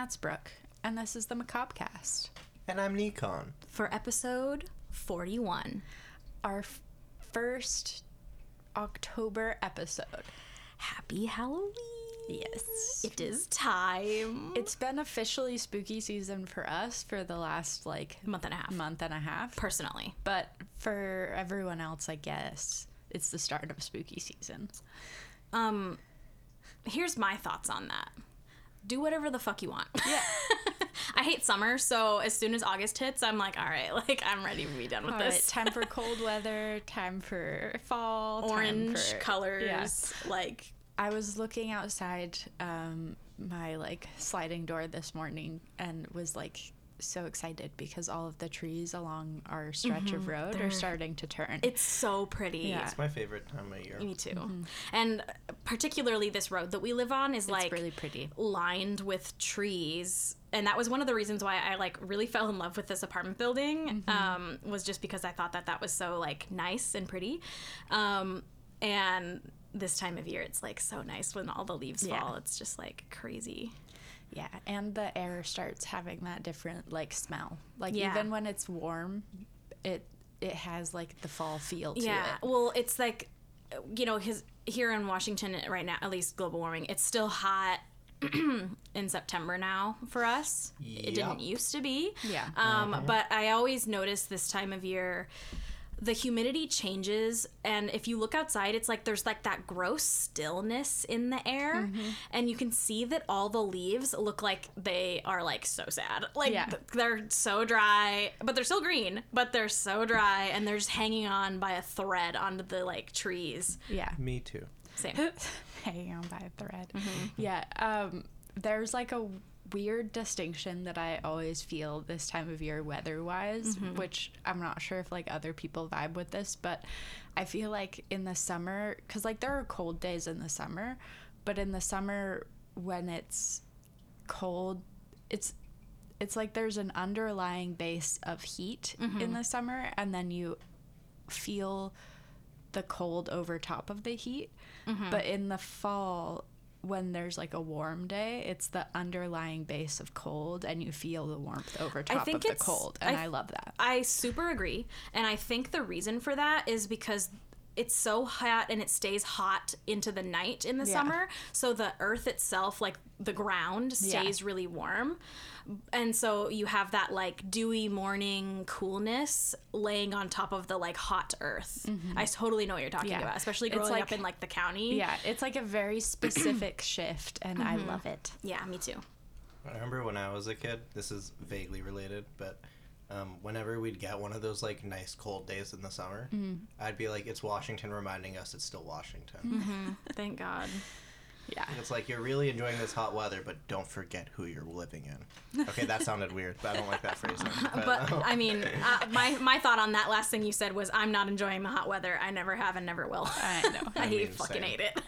that's And Brooke. And this is the Macabrecast. And I'm Nikon. for episode 41. Our f- first October episode. Happy Halloween. Yes. It is time. It's been officially spooky season for us for the last like month and a half. month and a half. Personally. But for everyone else, I guess it's the start of spooky season. Um, here's my thoughts on that. Do whatever the fuck you want. Yeah. I hate summer, so as soon as August hits, I'm like, all right, like I'm ready to be done with All this. right, time for cold weather, time for fall, time Orange for- colors, Yeah. like I was looking outside um, my like sliding door this morning and was like so excited because all of the trees along our stretch of road They're- are starting to turn. it's so pretty. Yeah. It's my favorite time of year. Me too. And particularly this road that we live on is like really pretty. lined with trees. And that was one of the reasons why I like really fell in love with this apartment building. Um, was just because I thought that that was so like nice and pretty. Um, and this time of year, it's like so nice when all the leaves Yeah. fall. It's just like crazy. Yeah, and the air starts having that different like smell. Like Yeah. even when it's warm, it it has like the fall feel to Yeah. it. Well, it's like, you know, his here in Washington right now, at least global warming, it's still hot in September now for us. It didn't used to be. Yeah. Um, But I always notice this time of year. The humidity changes, and if you look outside, it's like there's like that gross stillness in the air, and you can see that all the leaves look like they are like so sad. Like Yeah. they're so dry, but they're still green, but they're so dry, and they're just hanging on by a thread onto the like trees. Yeah. Me too. Same. hanging on by a thread. Yeah. Um, there's like a weird distinction that I always feel this time of year weather wise, mm-hmm. which I'm not sure if like other people vibe with this, but I feel like in the summer, because like there are cold days in the summer, but in the summer when it's cold, it's it's like there's an underlying base of heat in mm-hmm. the summer and then you feel the cold over top of the heat. Mm-hmm. But in the fall, when there's like a warm day, it's the underlying base of cold and you feel the warmth over top think of the cold. And I- I, love that. I super agree. And I think the reason for that is because it's so hot and it stays hot into the night in the Yeah. summer. So the earth itself, like the ground, Yeah. stays really warm. And so you have that like dewy morning coolness laying on top of the like hot earth. I totally know what you're talking Mm-hmm. Yeah. about, especially It's growing like- up in like the county. Yeah, it's like a very specific shift and I love it. Yeah, me too. I remember when I was a kid, this is vaguely related, but um, whenever we'd get one of those like nice cold days in the summer, I'd be like, it's Washington reminding us it's still Washington. Thank God. Yeah. It's like you're really enjoying this hot weather, but don't forget who you're living in. Okay, that sounded weird, but I don't like that phrasing. But, But I mean, uh, my my thought on that last thing you said was, I'm not enjoying the hot weather. I never have and never will. I know. I, I mean, fucking hate it.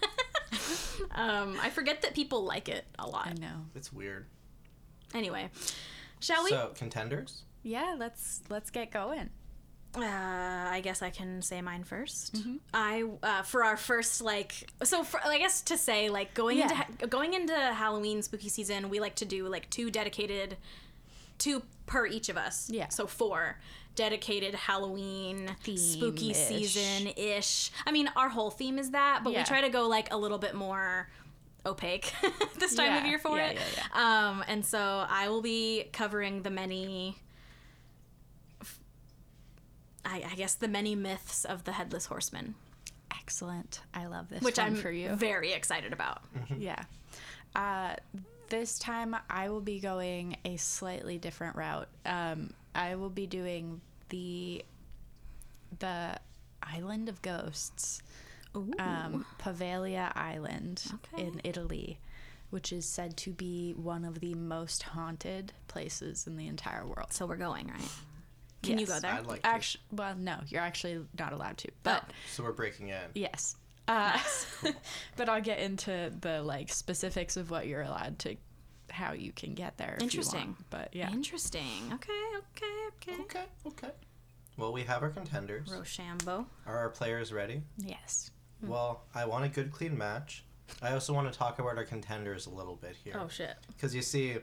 um, I forget that people like it a lot. I know. it's weird. Anyway, shall we? So contenders. Yeah, let's let's get going. uh, I guess I can say mine 1st I uh, for our first like so for, I guess to say like going Yeah. into going into Halloween spooky season, we like to do like two dedicated, two per each of us. Yeah. So four dedicated Halloween spooky Theme-ish. season ish. I mean, our whole theme is that, but we try to go like a little bit more opaque this time of year for yeah, it. yeah, Um, and so I will be covering the many I, I guess the many myths of the headless horseman, Excellent. I love this which one I'm for you. very excited about. Yeah. Uh, this time I will be going a slightly different route. Um, I will be doing the the Island of Ghosts, um, Poveglia Island Okay. in Italy, which is said to be one of the most haunted places in the entire world. So we're going, right? Can you go there? I'd like to. Actually, well, no, you're actually not allowed to. But so we're breaking in. Yes. Uh, but I'll get into the like specifics of what you're allowed to, how you can get there. if you Interesting. want. But yeah, Interesting. Okay, okay, okay. Okay. Okay. Well, we have our contenders. Rochambeau. Are our players ready? yes. Well, I want a good, clean match. I also want to talk about our contenders a little bit here. Oh shit. Because you see,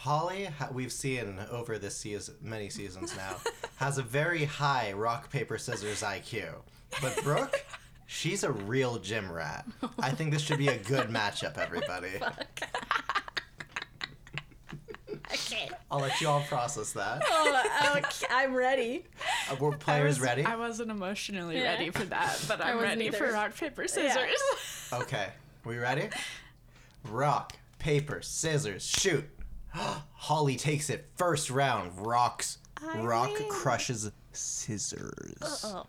Holly, we've seen over this season, many seasons now, has a very high rock, paper, scissors IQ. But Brooke, she's a real gym rat. I think this should be a good matchup, everybody. Okay. I'll let you all process that. Oh, okay, I'm ready. Uh, we're players I was, ready? I wasn't emotionally Yeah. ready for that, but I I'm wasn't ready for rock paper scissors. Okay, we ready? Rock, paper, scissors, shoot. Holly takes it first round. Rocks. I rock win. crushes scissors. Oh.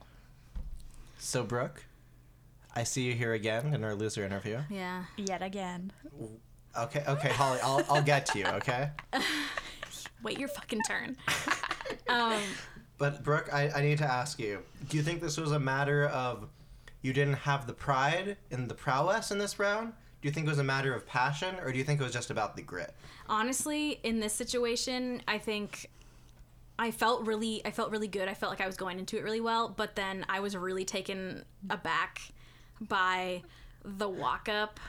So, Brooke, I see you here again in our loser interview. Yeah. Yet again. Okay, okay, Holly, I'll, I'll get to you, okay? Wait your fucking turn. um. But, Brooke, I, I need to ask you do you think this was a matter of you didn't have the pride and the prowess in this round? Do you think it was a matter of passion, or do you think it was just about the grit? honestly in this situation i think i felt really i felt really good i felt like i was going into it really well but then i was really taken aback by the walk up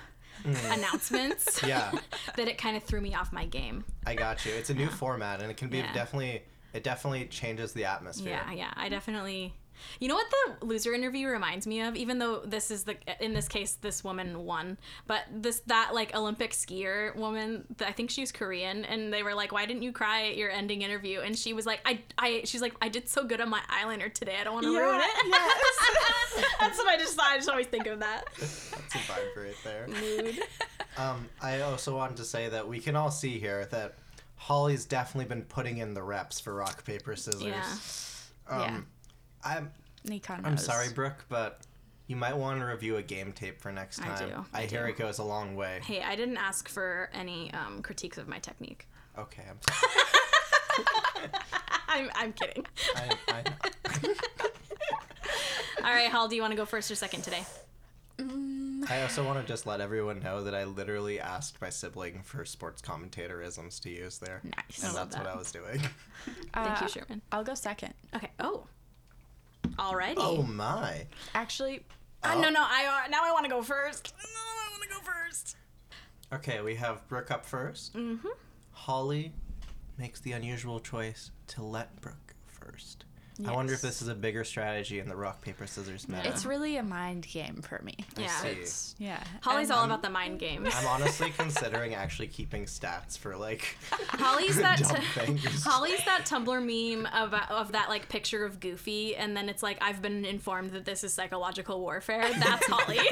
mm. announcements Yeah. that it kind of threw me off my game I got you. It's a new format, and it can be Yeah. definitely it definitely changes the atmosphere. yeah yeah i definitely you know what the loser interview reminds me of even though this is the in this case this woman won but this that like olympic skier woman i think she was korean and they were like why didn't you cry at your ending interview and she was like i i she's like i did so good on my eyeliner today i don't want to Yeah, ruin it Yes. that's what i just thought i just always think of that That's a vibe right there. mood Um, I also wanted to say that we can all see here that Holly's definitely been putting in the reps for rock paper scissors. yeah Um, Yeah. I'm Nikon I'm knows. sorry, Brooke, but you might want to review a game tape for next time. I time. do, I, I hear do. it goes a long way. hey i didn't ask for any um, critiques of my technique Okay, I'm sorry. i'm, I'm kidding I, I, all right hal do you want to go first or second today I also want to just let everyone know that I literally asked my sibling for sports commentatorisms to use there. Nice. And I love that's what. I was doing. thank you Uh, sherman I'll go second. Okay. Oh. Alrighty. Oh my. Actually, Uh, Oh. no, no. I uh, now I want to go first. No, I want to go first. Okay, we have Brooke up 1st Mm-hmm. Holly makes the unusual choice to let Brooke go first. I wonder if this is a bigger strategy in the rock paper scissors meta. it's really a mind game for me. I Yeah. see. It's yeah. Holly's and- all about the mind games. I'm honestly considering actually keeping stats for like Holly's that. dumb T- Holly's that Tumblr meme of of that like picture of Goofy, and then it's like I've been informed that this is psychological warfare. That's Holly.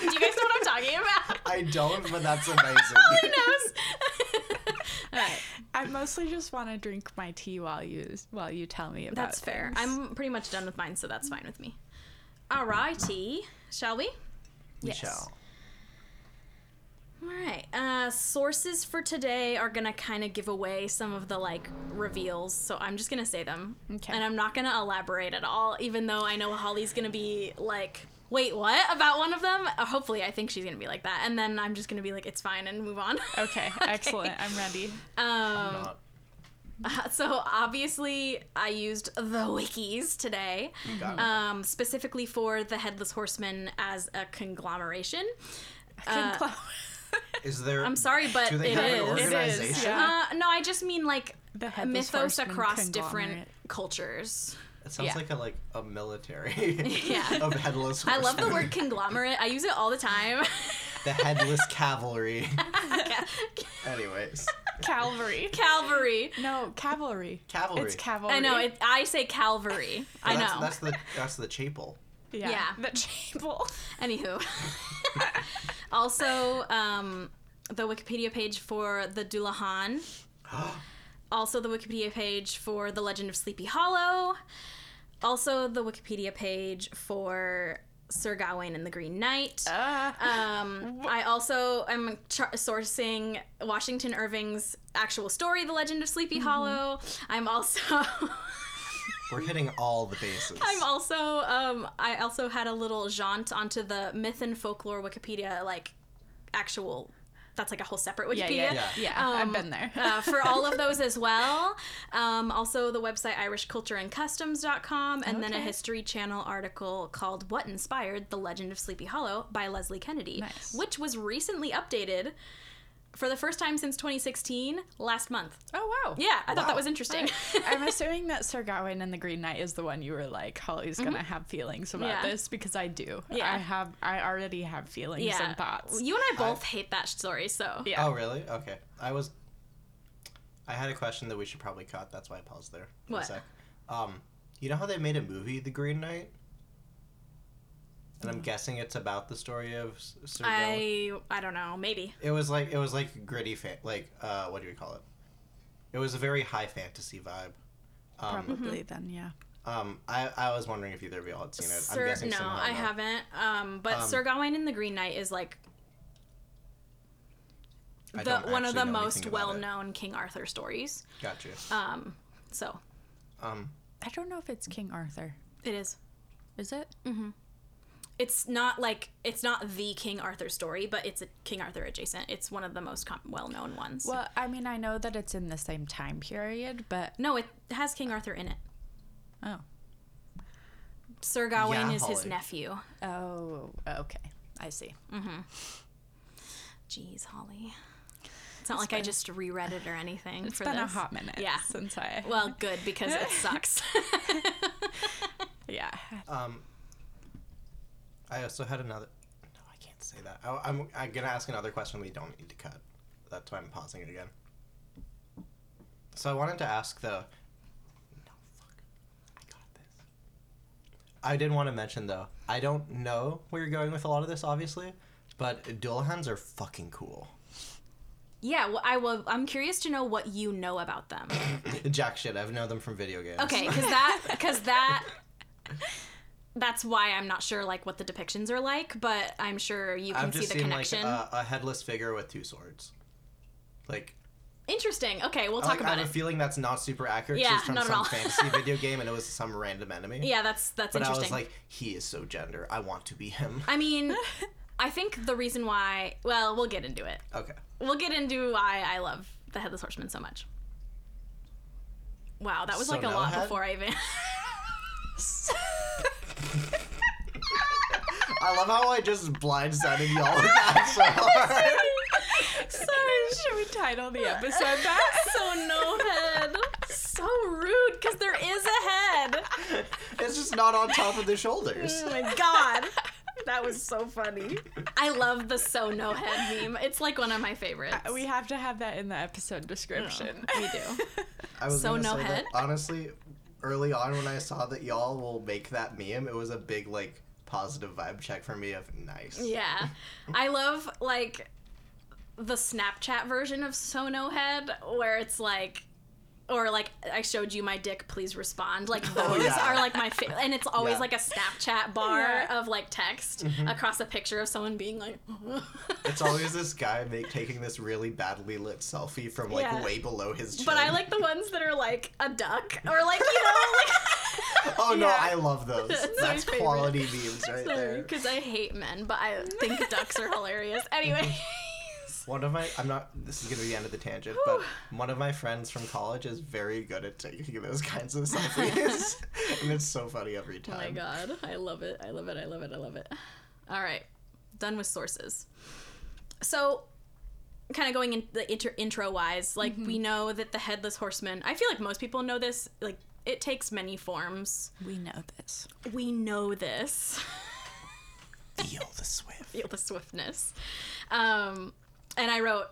Do you guys know what I'm talking about? I don't, but that's amazing. Holly knows. All right, I mostly just want to drink my tea while you while you tell me about. that's fair. I'm pretty much done with mine, so that's fine with me. Alrighty, shall we? We Yes. shall. All right. Uh, sources for today are gonna kind of give away some of the like reveals, so I'm just gonna say them, Okay. and I'm not gonna elaborate at all. Even though I know Holly's gonna be like, "Wait, what?" about one of them. Uh, hopefully, I think she's gonna be like that, and then I'm just gonna be like, "It's fine," and move on. Okay, excellent. I'm ready. Um, Not. so obviously, I used the wikis today, um, specifically for the Headless Horseman as a conglomeration. Uh, Concla- Is there? I'm sorry, but Do they it have is. an It is, organization? yeah. Uh, no, I just mean like The Headless mythos Horseman across different conglomerate. cultures. It sounds Yeah. like a like a military Yeah. of headless. I love the word conglomerate. I use it all the time. the headless cavalry. Anyways, Cavalry. Cavalry. No, cavalry. cavalry. It's cavalry. I know. It, I say Calvary. I that's, know. That's the that's the chapel. Yeah. yeah. The chapel. Anywho. also, um, the Wikipedia page for the Dullahan. also, the Wikipedia page for the Legend of Sleepy Hollow. Also, the Wikipedia page for Sir Gawain and the Green Knight. Uh, Um, I also am tr- sourcing Washington Irving's actual story, The Legend of Sleepy Hollow. I'm also We're hitting all the bases. I'm also um I also had a little jaunt onto the myth and folklore Wikipedia like actual that's like a whole separate Wikipedia. Yeah, yeah, Yeah. yeah. Um, I've been there. uh, for all of those as well. Um, also, the website irishcultureandcustoms.com, and then a History Channel article called What Inspired the Legend of Sleepy Hollow by Leslie Kennedy, Nice. which was recently updated for the first time since 2016 last month. oh wow. Yeah, I thought that was interesting. I'm assuming that Sir Gawain and the Green Knight is the one you were like, Holly's gonna have feelings about Mm-hmm. Yeah. this because I do. Yeah. I have. I already have feelings yeah. and thoughts. You and I both hate that story, so. Yeah. Oh, really? Okay. I was. I had a question that we should probably cut. That's why I paused there. for a What? sec. Um, you know how they made a movie, The Green Knight? And I'm guessing it's about the story of S- Sir Gawain. I I don't know, maybe. It was like it was like gritty, fa- like uh, what do you call it? It was a very high fantasy vibe. Um, Probably then, yeah. um, I, I was wondering if either of y'all had seen it. Sir, I'm guessing no, somehow I not. haven't. Um, but Um, Sir Gawain and the Green Knight is like I the don't one of the know most anything about it. well-known King Arthur stories. Gotcha. Um, so Um, I don't know if it's King Arthur. it is. Is it? It's not like it's not the King Arthur story, but it's a King Arthur adjacent. It's one of the most com- well-known ones. Well, I mean, I know that it's in the same time period, but no, it has King Arthur in it. oh, Sir Gawain Yeah, is his nephew. oh, okay, I see. Jeez, Holly. It's not like I just reread it or anything. It's for been a hot minute. Yeah. since I. Well, good because it sucks. yeah. um, I also had another. No, I can't say that. I, I'm, I'm gonna ask another question we don't need to cut. That's why I'm pausing it again. So I wanted to ask the. No, fuck. I got this. I did want to mention though. I don't know where you're going with a lot of this, obviously, but Dullahan's are fucking cool. yeah, well, I will. I'm curious to know what you know about them. Jack shit. I've known them from video games. Okay, because that because that that's why I'm not sure like what the depictions are like, but I'm sure you can I've see just the seen like a, a headless figure with two swords. Like Interesting. Okay, we'll I, talk like, I about have it. a feeling that's not super accurate. Yeah, just from not at some all. fantasy video game, and it was some random enemy. yeah, that's that's but I interesting. was like, he is so gender. I want to be him. I mean, I think the reason why. Well, we'll get into it. Okay. We'll get into why I love the Headless Horseman so much. Wow, that was So like a lot head? before I even. I love how I just blindsided y'all with that so hard. Sorry, should we title the episode that? so no head. So rude, because there is a head. It's just not on top of the shoulders. Oh my god. That was so funny. I love the so no head meme. It's like one of my favorites. Uh, we have to have that in the episode description. Oh, we do. I was So no say head? that honestly, early on when I saw that y'all will make that meme, it was a big like positive vibe check for me of nice. Yeah. I love like the Snapchat version of So No Head where it's like or like I showed you my dick, please respond. Like those Oh, yeah. are like my favorite, and it's always Yeah. like a Snapchat bar Yeah. of like text Mm-hmm. across a picture of someone being like. It's always this guy make, taking this really badly lit selfie from like Yeah. way below his chin. But I like the ones that are like a duck or like you know like. Oh no, I love those. That's That's quality memes right there. Because I hate men, but I think ducks are hilarious. Anyway. One of my I'm not this is gonna be the end of the tangent, but one of my friends from college is very good at taking those kinds of selfies. and it's so funny every time. Oh my god, I love it. I love it. I love it. I love it. All right, done with sources. So, kind of going in the inter- intro wise, like we know that the headless horseman. I feel like most people know this. Like it takes many forms. We know this. We know this. Feel the swift. Feel the swiftness. Um, and I wrote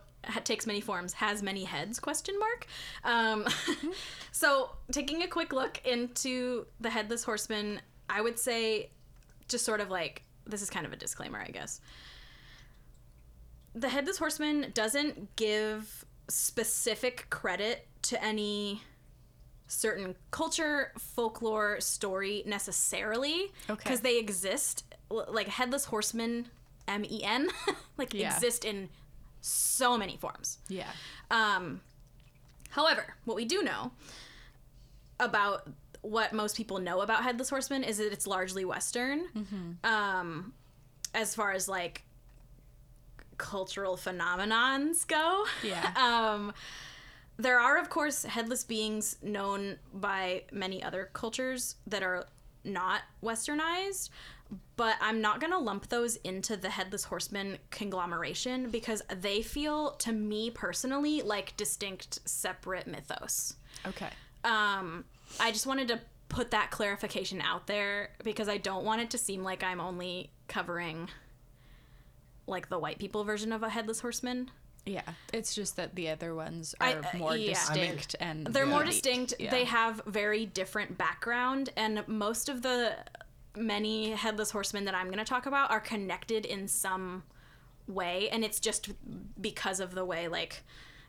takes many forms has many heads question mark um, so taking a quick look into the headless horseman i would say just sort of like this is kind of a disclaimer i guess the headless horseman doesn't give specific credit to any certain culture folklore story necessarily Okay. because they exist like headless horseman m-e-n like Yeah. exist in so many forms Yeah. um, however, what we do know about what most people know about Headless Horseman is that it's largely Western. Um, as far as like cultural phenomenons go. Yeah. um, there are, of course, headless beings known by many other cultures that are not westernized, but I'm not going to lump those into the headless horseman conglomeration because they feel, to me personally, like distinct, separate mythos. Okay. Um, I just wanted to put that clarification out there because I don't want it to seem like I'm only covering like the white people version of a headless horseman. Yeah. It's just that the other ones I- are uh, more yeah. I mean, distinct and They're more distinct. Yeah. They have very different background, and most of the many headless horsemen that I'm going to talk about are connected in some way, and it's just because of the way like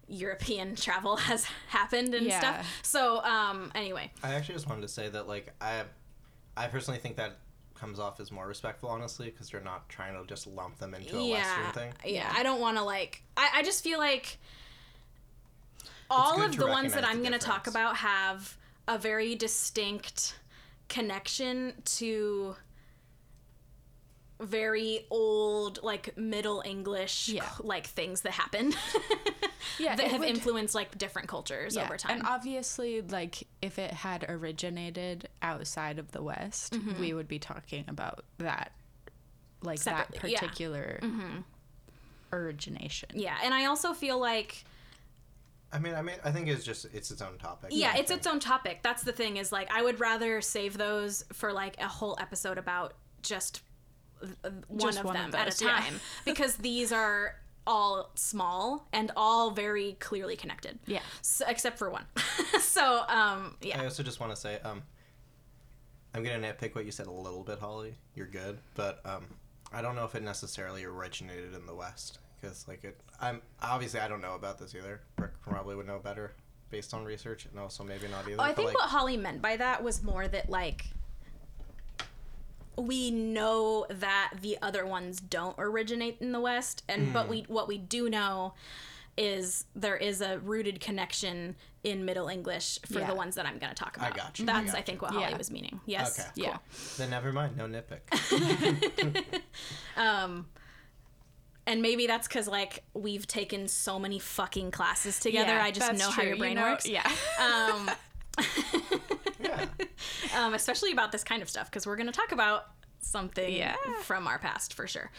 European travel has happened and Yeah. stuff. So, um, anyway, I actually just wanted to say that like I, I personally think that comes off as more respectful, honestly, because you're not trying to just lump them into a yeah, Western thing. yeah, I don't want to like. I, I just feel like all of the ones that I'm going to talk about have a very distinct connection to very old like middle english Yeah. like things that happened Yeah, that have would- influenced like different cultures Yeah, over time And obviously, like, if it had originated outside of the West, we would be talking about that, like, that Mm-hmm. Yeah. Mm-hmm. particular origination. yeah and i also feel like I mean, I mean, I think it's just it's its own topic. yeah it's its own topic that's the thing is like i would rather save those for like a whole episode about just one, Just of, one them of at a those, yeah. time because these are all small and all very clearly connected Yeah. so, except for one so um I also just want to say, um, I'm gonna nitpick what you said a little bit, Holly. You're good, but um, I don't know if it necessarily originated in the West because, like, it. I'm obviously I don't know about this either. Rick probably would know better based on research, and also maybe not either. oh, i think like, what holly meant by that was more that like we know that the other ones don't originate in the west and Hmm. but we what we do know is there is a rooted connection in middle english for Yeah. the ones that i'm going to talk about I got you, I that's i, think what holly Yeah. was meaning yes Okay. Yeah. Then never mind. No nitpick. um and maybe that's because like we've taken so many fucking classes together Yeah, i just that's know how true. your You brain know- works Yeah. um yeah. um, especially about this kind of stuff because we're going to talk about something Yeah. from our past for sure.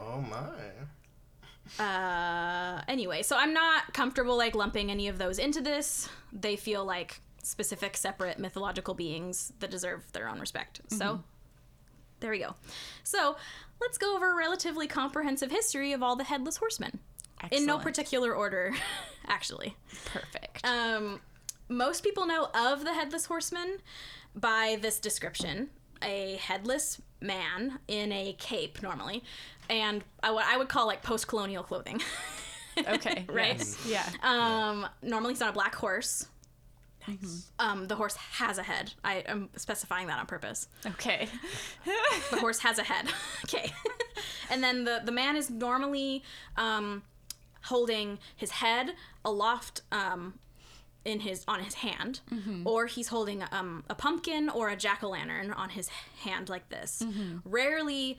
Oh my. Uh, anyway, so I'm not comfortable like lumping any of those into this. They feel like specific, separate mythological beings that deserve their own respect. So there we go. So let's go over a relatively comprehensive history of all the headless horsemen in no particular order, actually. Perfect. Um, most people know of the headless horseman by this description a headless man in a cape, normally, and I- what I would call like post colonial clothing. okay. right? yes. Yeah. Um, normally, he's on a black horse. Nice. Um, the horse has a head. I am specifying that on purpose. Okay. The horse has a head. okay. and then the, the man is normally um, holding his head aloft um, in his on his hand, or he's holding um, a pumpkin or a jack o' lantern on his hand like this. Rarely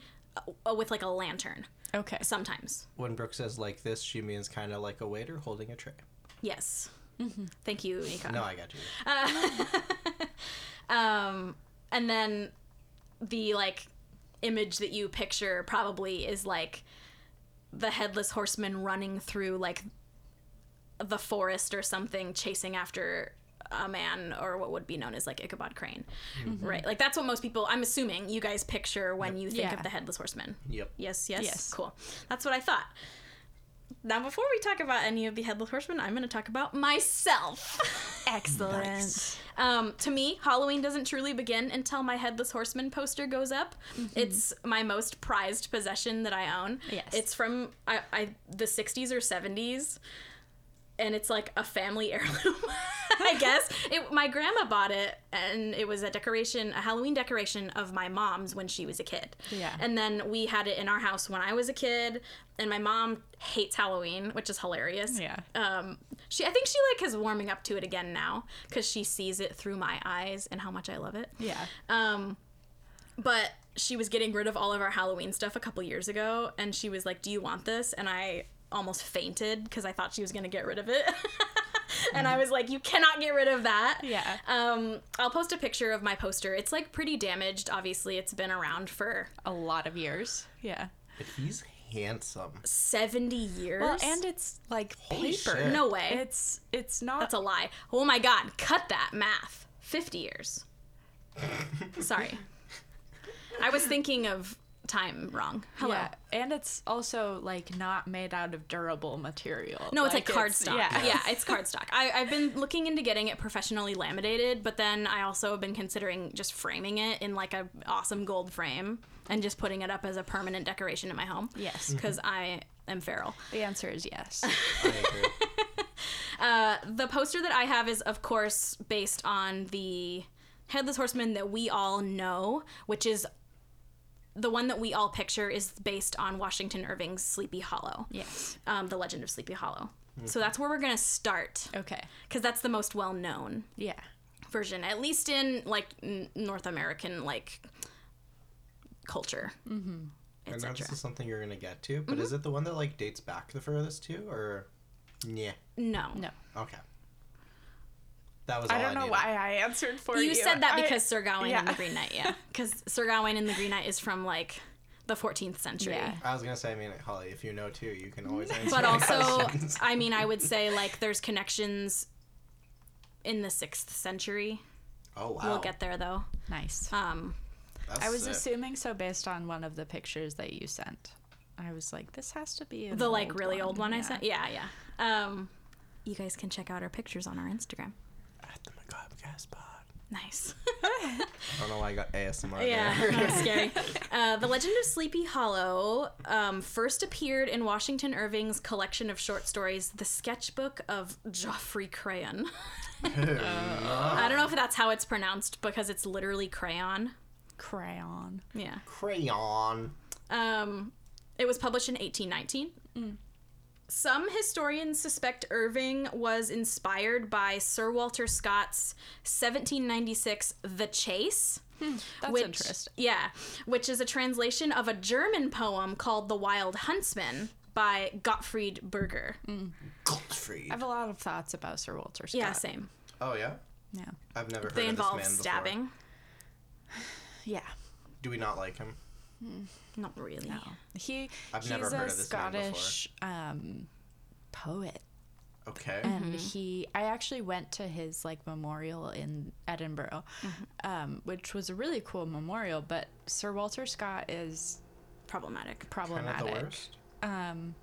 uh, with like a lantern. Okay. Sometimes. When Brooke says like this, she means kind of like a waiter holding a tray. Yes. Mm-hmm. Thank you, Nika. No, I got you. Uh, um, and then the like image that you picture probably is like the headless horseman running through like the forest or something, chasing after a man or what would be known as like Ichabod Crane, mm-hmm. Mm-hmm. right? Like that's what most people. I'm assuming you guys picture when you think Yeah. of the headless horseman. Yep. Yes, yes, Yes. Cool. That's what I thought. Now, before we talk about any of the headless horsemen, I'm going to talk about myself. Excellent. Um, to me, Halloween doesn't truly begin until my Headless Horseman poster goes up. It's my most prized possession that I own. Yes. It's from I, I the 60s or 70s. And it's like a family heirloom, I guess. It, my grandma bought it, and it was a decoration, a Halloween decoration of my mom's when she was a kid. Yeah. And then we had it in our house when I was a kid, and my mom hates Halloween, which is hilarious Yeah. um she i think she like is warming up to it again now because she sees it through my eyes and how much i love it Yeah. um but she was getting rid of all of our Halloween stuff a couple years ago, and she was like, "Do you want this?" And I almost fainted because I thought she was gonna get rid of it. and I was like, "You cannot get rid of that." Yeah. Um, I'll post a picture of my poster. It's like pretty damaged. Obviously, it's been around for A lot of years. Yeah. But he's handsome. seventy years. Well, and it's like Holy paper. shit. no way. It's it's not That's a lie. Oh my god, cut that math. 50 years. Sorry. I was thinking of time wrong. Hello. Yeah, and it's also like not made out of durable material. No, it's like, cardstock. Yeah. Yeah. it's cardstock. I, I've been looking into getting it professionally laminated, but then I also have been considering just framing it in like a awesome gold frame and just putting it up as a permanent decoration in my home. Yes. Because I am feral. The answer is yes. I agree. Uh, the poster that I have is, of course, based on the Headless Horseman that we all know, which is the one that we all picture is based on Washington Irving's Sleepy Hollow. yes. Um, the Legend of Sleepy Hollow. So that's where we're gonna start Okay. because that's the most well known Yeah. version, at least in like n- North American like culture, mm-hmm. I know this is something you're gonna get to, but is it the one that like dates back the furthest too, or yeah? No, No. Okay. That was. I don't know needed. why I answered for you. you said that I- because Sir Gawain yeah. and the Green Knight, yeah, because Sir Gawain and the Green Knight is from like the 14th century. Yeah. I was gonna say, I mean, Holly, if you know too, you can always answer. but also i mean i would say like there's connections in the sixth century oh wow, we'll get there though Nice. um That's I was sick. assuming so based on one of the pictures that you sent. I was like, this has to be the like old really old one i sent yeah yeah um you guys can check out our pictures on our instagram at the Macabrecast pod. nice I don't know why I got ASMR yeah there. that's scary uh, the legend of sleepy hollow um, first appeared in washington irving's collection of short stories the sketchbook of geoffrey crayon i don't know if that's how it's pronounced because it's literally crayon Crayon. yeah Crayon. Um, it was published in 1819. Some historians suspect Irving was inspired by Sir Walter Scott's 1796 The Chase. Hmm, that's which, interesting. Yeah, which is a translation of a German poem called The Wild Huntsman by Gottfried Bürger. Hmm. Gottfried. I have a lot of thoughts about Sir Walter Scott. Yeah, same. Oh yeah, Yeah. I've never heard They of this involve man before. stabbing. Yeah. Do we not like him? Not really. He I've he's never a of this man before. Scottish um, poet. Okay. and he i actually went to his like memorial in edinburgh um, which was a really cool memorial but sir walter scott is Problematic. kind problematic of the worst. um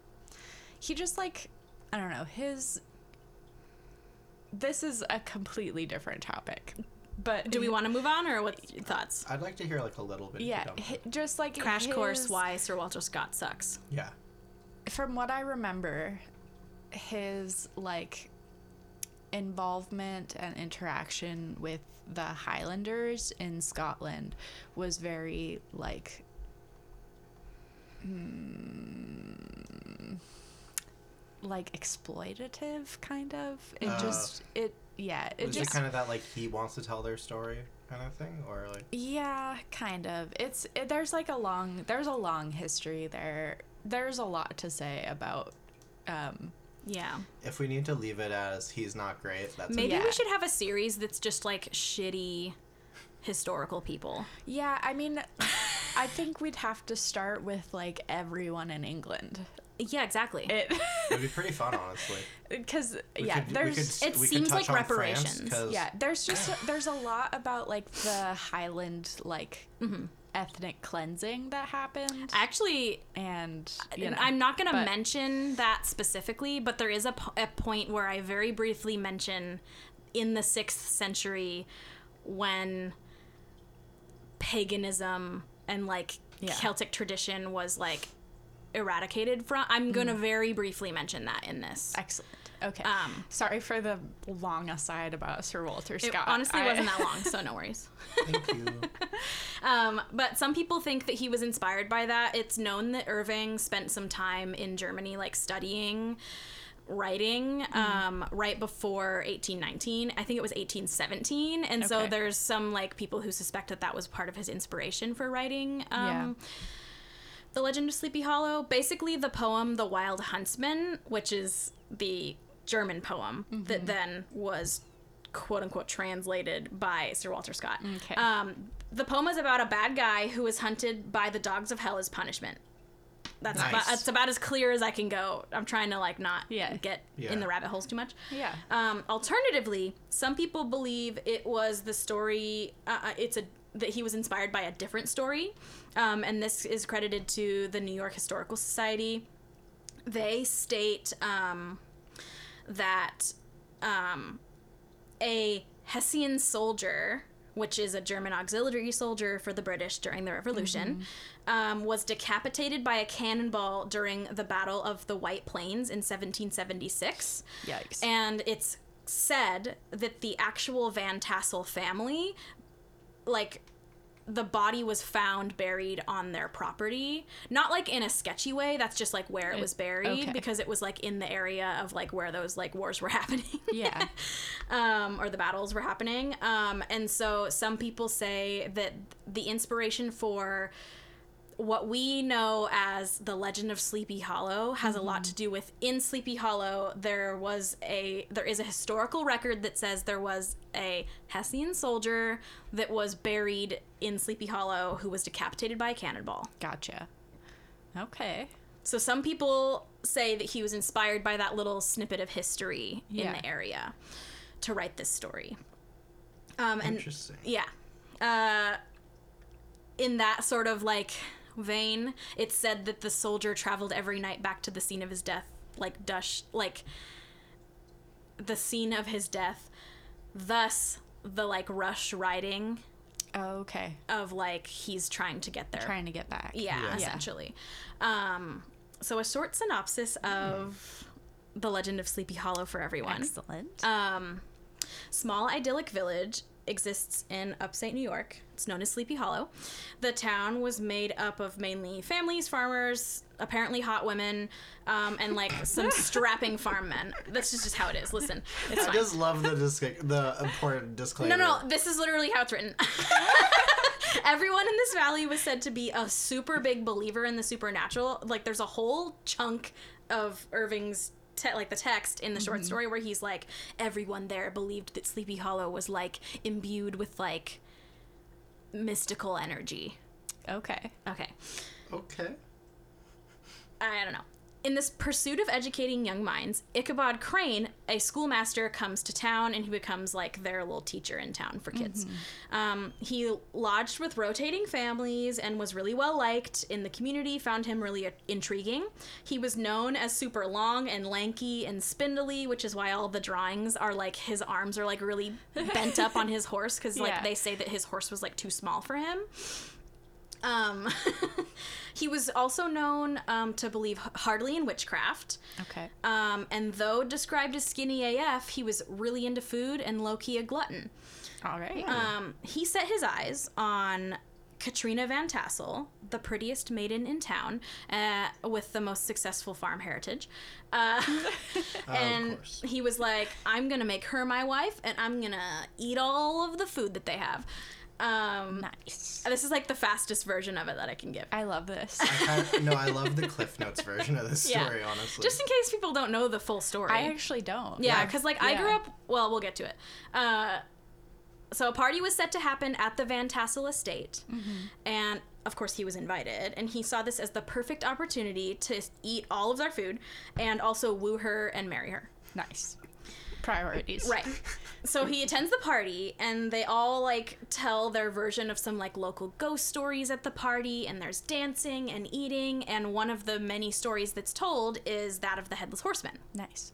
he just like i don't know his this is a completely different topic but Do we want to move on, or what thoughts? I'd like to hear like a little bit. if you yeah hi- just like Crash course why Sir Walter Scott sucks. Yeah. from what I remember, his like involvement and interaction with the Highlanders in Scotland was very like hmm, like exploitative kind of it Uh, just it yeah it Is just it kind of that like he wants to tell their story kind of thing, or like yeah kind of it's it, there's like a long there's a long history there there's a lot to say about um Yeah. if we need to leave it as he's not great, that's Maybe Yeah. we should have a series that's just like shitty historical people. Yeah, I mean, I think we'd have to start with like everyone in England. Yeah, exactly. It It'd be pretty fun, honestly. because yeah, could- there's could- It seems like reparations. France, yeah, there's just a, there's a lot about like the Highland like Mm-hmm. ethnic cleansing that happened, Actually, and you know, I'm not going to but- mention that specifically, but there is a, po- a point where I very briefly mention in the 6th century when paganism and like Yeah. Celtic tradition was like eradicated from. I'm going to very briefly mention that in this. excellent. Okay, Um, sorry for the long aside about Sir Walter It Scott. honestly I- wasn't that long, so no worries. Thank you. Um, but some people think that he was inspired by that. It's known that Irving spent some time in Germany, like studying writing um, right before 1819. I think it was 1817. And so there's some like people who suspect that that was part of his inspiration for writing um, The Legend of Sleepy Hollow. Basically, the poem The Wild Huntsman, which is the German poem that then was quote unquote translated by Sir Walter Scott. Okay. Um, the poem is about a bad guy who is hunted by the dogs of hell as punishment. That's Nice. about, that's about as clear as I can go. I'm trying to like not Yeah. get Yeah. in the rabbit holes too much. Yeah. Um, alternatively, some people believe it was the story. Uh, uh, it's a that he was inspired by a different story, um, and this is credited to the New York Historical Society. They state um, that um, a Hessian soldier, which is a German auxiliary soldier for the British during the Revolution, um, was decapitated by a cannonball during the Battle of the White Plains in 1776. Yikes. And it's said that the actual Van Tassel family, like, the body was found buried on their property. Not like in a sketchy way, that's just like where it was buried okay. because it was like in the area of like where those like wars were happening. Yeah. um, or the battles were happening. Um, and so some people say that the inspiration for what we know as the legend of Sleepy Hollow has a lot to do with in Sleepy Hollow there was a there is a historical record that says there was a Hessian soldier that was buried in Sleepy Hollow who was decapitated by a cannonball. Gotcha. Okay. So some people say that he was inspired by that little snippet of history in the area to write this story. Um, and Interesting. yeah, uh, in that sort of like vein, it's said that the soldier traveled every night back to the scene of his death, like Dush, like the scene of his death. Thus, the like rush writing Okay. of like he's trying to get there. Trying to get back. Yeah, Yeah. essentially. Um, so a short synopsis of the Legend of Sleepy Hollow for everyone. Excellent. Um, small idyllic village exists in upstate New York. It's known as Sleepy Hollow. The town was made up of mainly families, farmers, apparently hot women, um, and like some strapping farm men. That's just, just how it is. Listen, it's I fine. just love the disc- the important disclaimer. No, no, this is literally how it's written. Everyone in this valley was said to be a super big believer in the supernatural. Like, there's a whole chunk of Irving's. Te- like the text in the short story where he's like everyone there believed that sleepy hollow was like imbued with like mystical energy okay. okay Okay. I don't know. In this pursuit of educating young minds, Ichabod Crane, a schoolmaster, comes to town and he becomes like their little teacher in town for kids. Um, he lodged with rotating families and was really well liked in the community, found him really uh, intriguing. He was known as super long and lanky and spindly, which is why all the drawings are like his arms are like really bent up on his horse because like Yeah. they say that his horse was like too small for him. Um, he was also known um, to believe hardly in witchcraft. Okay. Um, and though described as skinny AF, he was really into food and low key a glutton. All right. Um, he set his eyes on Katrina Van Tassel, the prettiest maiden in town, uh, with the most successful farm heritage. Uh, and course. he was like, I'm going to make her my wife, and I'm going to eat all of the food that they have. Um, nice. This is like the fastest version of it that I can give. I love this. I kind no, I love the Cliff Notes version of this Yeah. story. Honestly, Just in case people don't know the full story. I actually don't. Yeah, because like I grew up. Well, we'll get to it. Uh, so a party was set to happen at the Van Tassel estate, and of course he was invited. And he saw this as the perfect opportunity to eat all of their food and also woo her and marry her. Nice. Priorities. Right. So he attends the party, and they all like tell their version of some like local ghost stories at the party, and there's dancing and eating. And one of the many stories that's told is that of the headless horseman. Nice.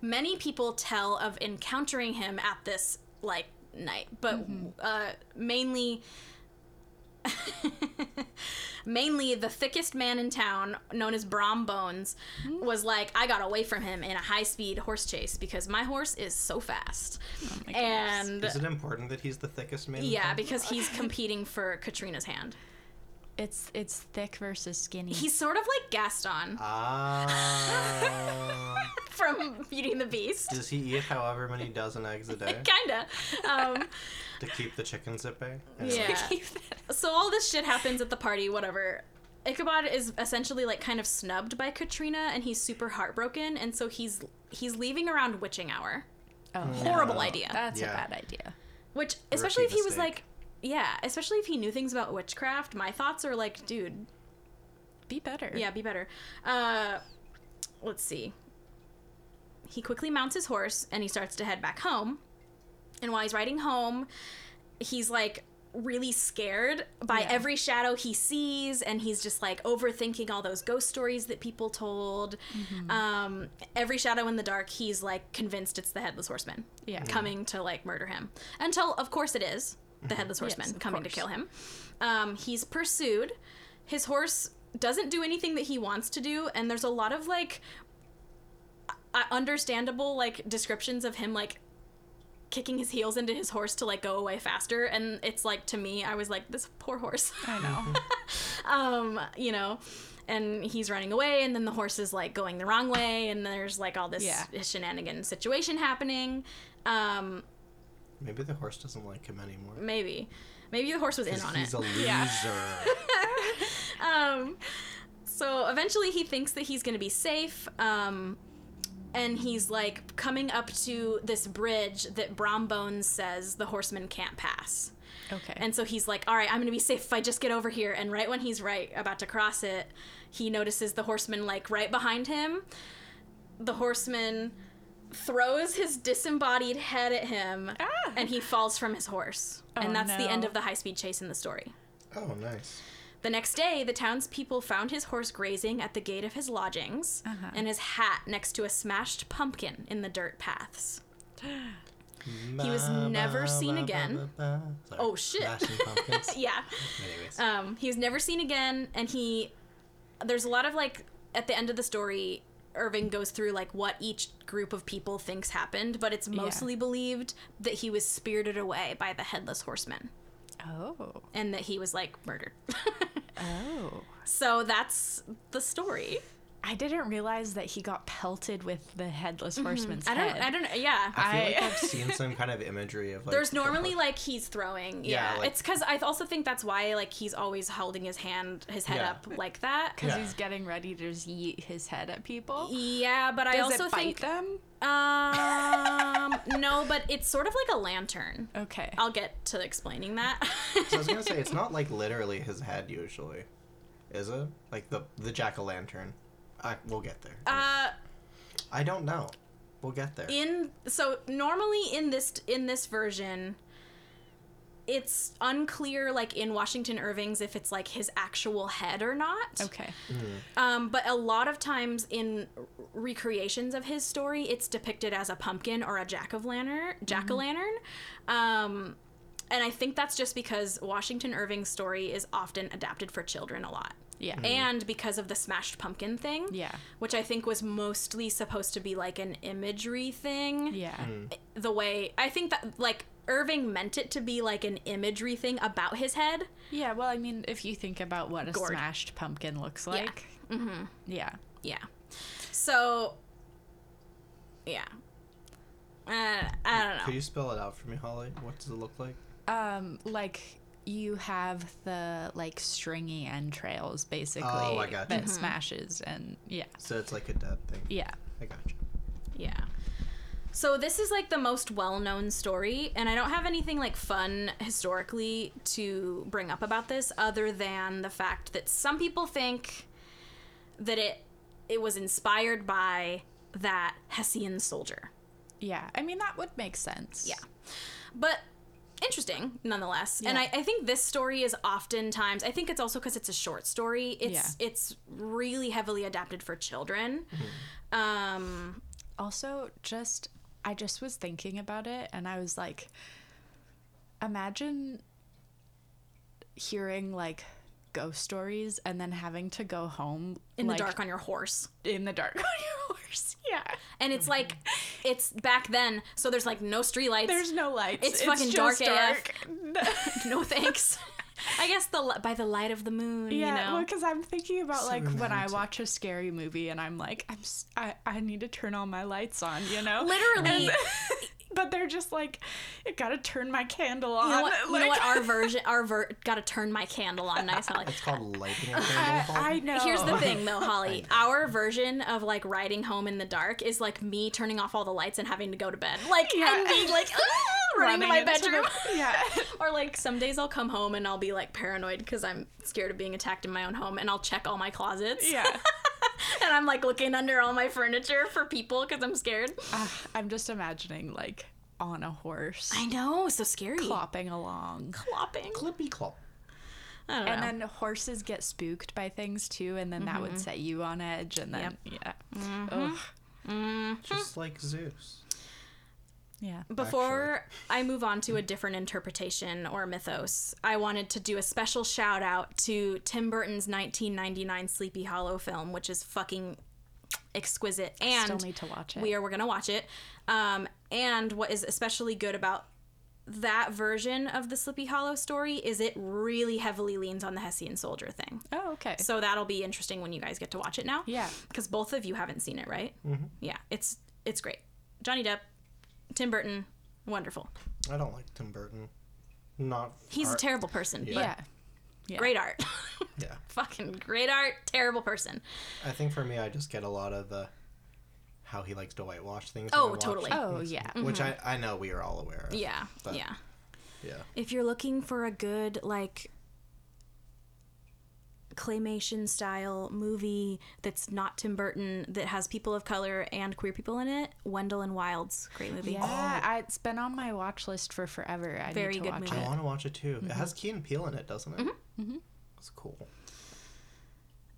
many people tell of encountering him at this like night but uh mainly mainly the thickest man in town known as brom bones was like i got away from him in a high speed horse chase because my horse is so fast oh my and is it important that he's the thickest man? in yeah town? because he's competing for katrina's hand It's it's thick versus skinny. He's sort of like Gaston Ah. from Beauty and the Beast. does he eat however many dozen eggs a day Kinda. Um, to keep the chickens at bay? yeah. so all this shit happens at the party, whatever. Ichabod is essentially like kind of snubbed by Katrina and he's super heartbroken and so he's he's leaving around witching hour. oh, Horrible idea. That's Yeah. a bad idea. Which especially if he was mistake. Yeah, especially if he knew things about witchcraft, my thoughts are like, dude, Be better. yeah, be better. Uh let's see. He quickly mounts his horse and he starts to head back home. And while he's riding home, he's like really scared by Yeah. every shadow he sees and he's just like overthinking all those ghost stories that people told. Mm-hmm. Um every shadow in the dark, he's like convinced it's the headless horseman Yeah. coming to like murder him. Until of course it is the headless horseman Yes, coming to kill him. Um, he's pursued. His horse doesn't do anything that he wants to do, and there's a lot of like uh, understandable like descriptions of him like kicking his heels into his horse to like go away faster and it's like to me i was like this poor horse I know. um you know and he's running away and then the horse is like going the wrong way and there's like all this Yeah. shenanigan situation happening um Maybe the horse doesn't like him anymore. maybe maybe the horse was in on he's it He's a loser. Yeah. um so eventually he thinks that he's gonna be safe um and he's like coming up to this bridge that Brom Bones says the horseman can't pass. Okay. And so he's like, all right, I'm going to be safe if I just get over here. And right when he's right about to cross it, he notices the horseman like right behind him. The horseman throws his disembodied head at him Ah. and he falls from his horse. Oh, and that's the end of the high speed chase in the story. Oh, nice. The next day, the townspeople found his horse grazing at the gate of his lodgings Uh-huh. and his hat next to a smashed pumpkin in the dirt paths. He was never seen again. Oh, shit. Yeah. Anyways. Um, he was never seen again, and he. There's a lot of like at the end of the story, Irving goes through like what each group of people thinks happened, but it's mostly believed that he was spirited away by the headless horseman, oh. and that he was like murdered. Oh. so that's the story. I didn't realize that he got pelted with the headless horseman's Mm-hmm. I don't. head. I don't. Know, yeah. I feel like I- I've seen some kind of imagery of like. There's normally horse- like he's throwing. Yeah, Yeah, like- it's because I also think that's why like he's always holding his hand, his head Yeah. up like that. Because Yeah. he's getting ready to just yeet his head at people. Yeah, but I Does also it bite think them? um no, but it's sort of like a lantern. Okay. I'll get to explaining that. So I was gonna say it's not like literally his head usually, is it? Like the the jack o' lantern. I we'll get there. uh I don't know. We'll get there. in so normally in this in this version it's unclear like in Washington Irving's if it's like his actual head or not. okay. Um, but a lot of times in recreations of his story, it's depicted as a pumpkin or a jack of lantern, jack o' lantern. Um, and I think that's just because Washington Irving's story is often adapted for children a lot. Yeah. And because of the smashed pumpkin thing, Yeah. which I think was mostly supposed to be like an imagery thing. Yeah. The way I think that like Irving meant it to be like an imagery thing about his head. Yeah. Well, I mean, if you think about what a Gourd. smashed pumpkin looks like. Mm-hmm. Yeah. Yeah. So, yeah. Uh, I don't know. Could you spell it out for me, Holly? What does it look like? Um, like you have the like stringy entrails basically Oh, I gotcha. that smashes and yeah. So it's like a dead thing. Yeah. I got you. Yeah. So this is like the most well-known story, and I don't have anything like fun historically to bring up about this, other than the fact that some people think that it it was inspired by that Hessian soldier. Yeah. I mean, that would make sense. Yeah. But interesting nonetheless. And I, I think this story is oftentimes I think it's also because it's a short story. It's it's really heavily adapted for children. Um Also, just I just was thinking about it and I was like imagine hearing like ghost stories and then having to go home in like, the dark on your horse. in the dark on your horse. Yeah. And it's like it's back then, so there's like no streetlights. There's no lights. It's fucking dark just AF. no thanks. I guess the by the light of the moon. Yeah, you know. well, because I'm thinking about So like when I watch a scary movie and I'm like, I'm s- I, I need to turn all my lights on, you know. Literally. And- but they're just like, it gotta turn my candle on. You know what? You know what? Our version, our ver, got to turn my candle on. Nice. I like. It's called lighting a I, candle. I know. Here's the thing, though, Holly. Our version of like riding home in the dark is like me turning off all the lights and having to go to bed, like Yeah. and being like "Ah," running to my into the- bedroom. yeah. Or like some days I'll come home and I'll be like paranoid because I'm scared of being attacked in my own home, and I'll check all my closets. Yeah. and I'm like looking under all my furniture for people because I'm scared. Ah, I'm just imagining like on a horse, I know, so scary. clopping along. Clopping. Clippy clop. I don't And know. then horses get spooked by things too, and then that would set you on edge, and then yeah, Ugh. Just like Zeus. Yeah. Before I move on to a different interpretation or mythos, I wanted to do a special shout out to Tim Burton's 1999 Sleepy Hollow film, which is fucking exquisite. And Still need to watch it. we are we're gonna watch it. Um, and what is especially good about that version of the Sleepy Hollow story is it really heavily leans on the Hessian soldier thing. Oh, okay. So that'll be interesting when you guys get to watch it now. Yeah. Because both of you haven't seen it, right? Mm-hmm. Yeah, it's it's great. Johnny Depp, Tim Burton, wonderful. I don't like Tim Burton. Not. He's art- a terrible person. Yeah. yeah. Yeah. Great art. Yeah. Fucking great art, terrible person. I think for me, I just get a lot of the how he likes to whitewash things. Oh, when watch totally. it. Oh, yeah. Which mm-hmm. I, I know we are all aware of. Yeah, But- yeah. Yeah. If you're looking for a good like claymation style movie that's not Tim Burton that has people of color and queer people in it, Wendell and Wild's great movie. Yeah, I, it's been on my watch list for forever. I Very need to good watch movie. I want to watch it too. It Mm-hmm. has Key and Peele in it, doesn't it? Mm-hmm. It's cool.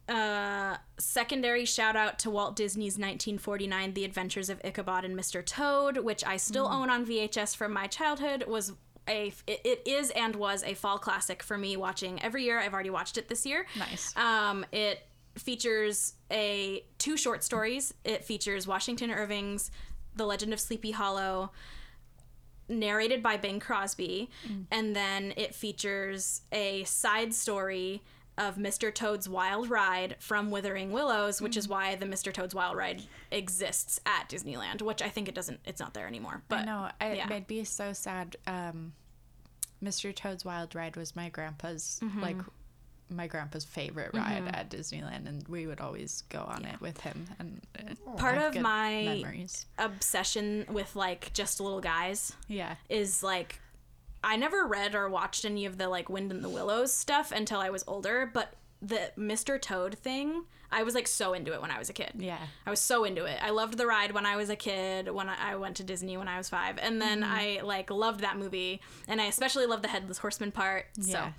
uh, secondary shout out to Walt Disney's 1949 The Adventures of Ichabod and Mr. Toad, which I still own on VHS from my childhood, was a it, it is and was a fall classic for me watching every year. I've already watched it this year. Nice. Um, it features a two short stories. It features Washington Irving's The Legend of Sleepy Hollow narrated by Bing Crosby, and then it features a side story of Mr. Toad's Wild Ride from Withering Willows, which is why the Mr. Toad's Wild Ride exists at Disneyland, which I think it doesn't it's not there anymore. But no. Yeah. It'd be so sad. Um, Mr. Toad's Wild Ride was my grandpa's Mm-hmm. like my grandpa's favorite ride at Disneyland, and we would always go on it with him. And uh, Part of my- memories. obsession with like just little guys Yeah. is like I never read or watched any of the like Wind in the Willows stuff until I was older, but the Mr. Toad thing, I was like so into it when I was a kid. Yeah. I was so into it. I loved the ride when I was a kid, when I went to Disney when I was five. And then I like loved that movie. And I especially loved the Headless Horseman part. Yeah. So,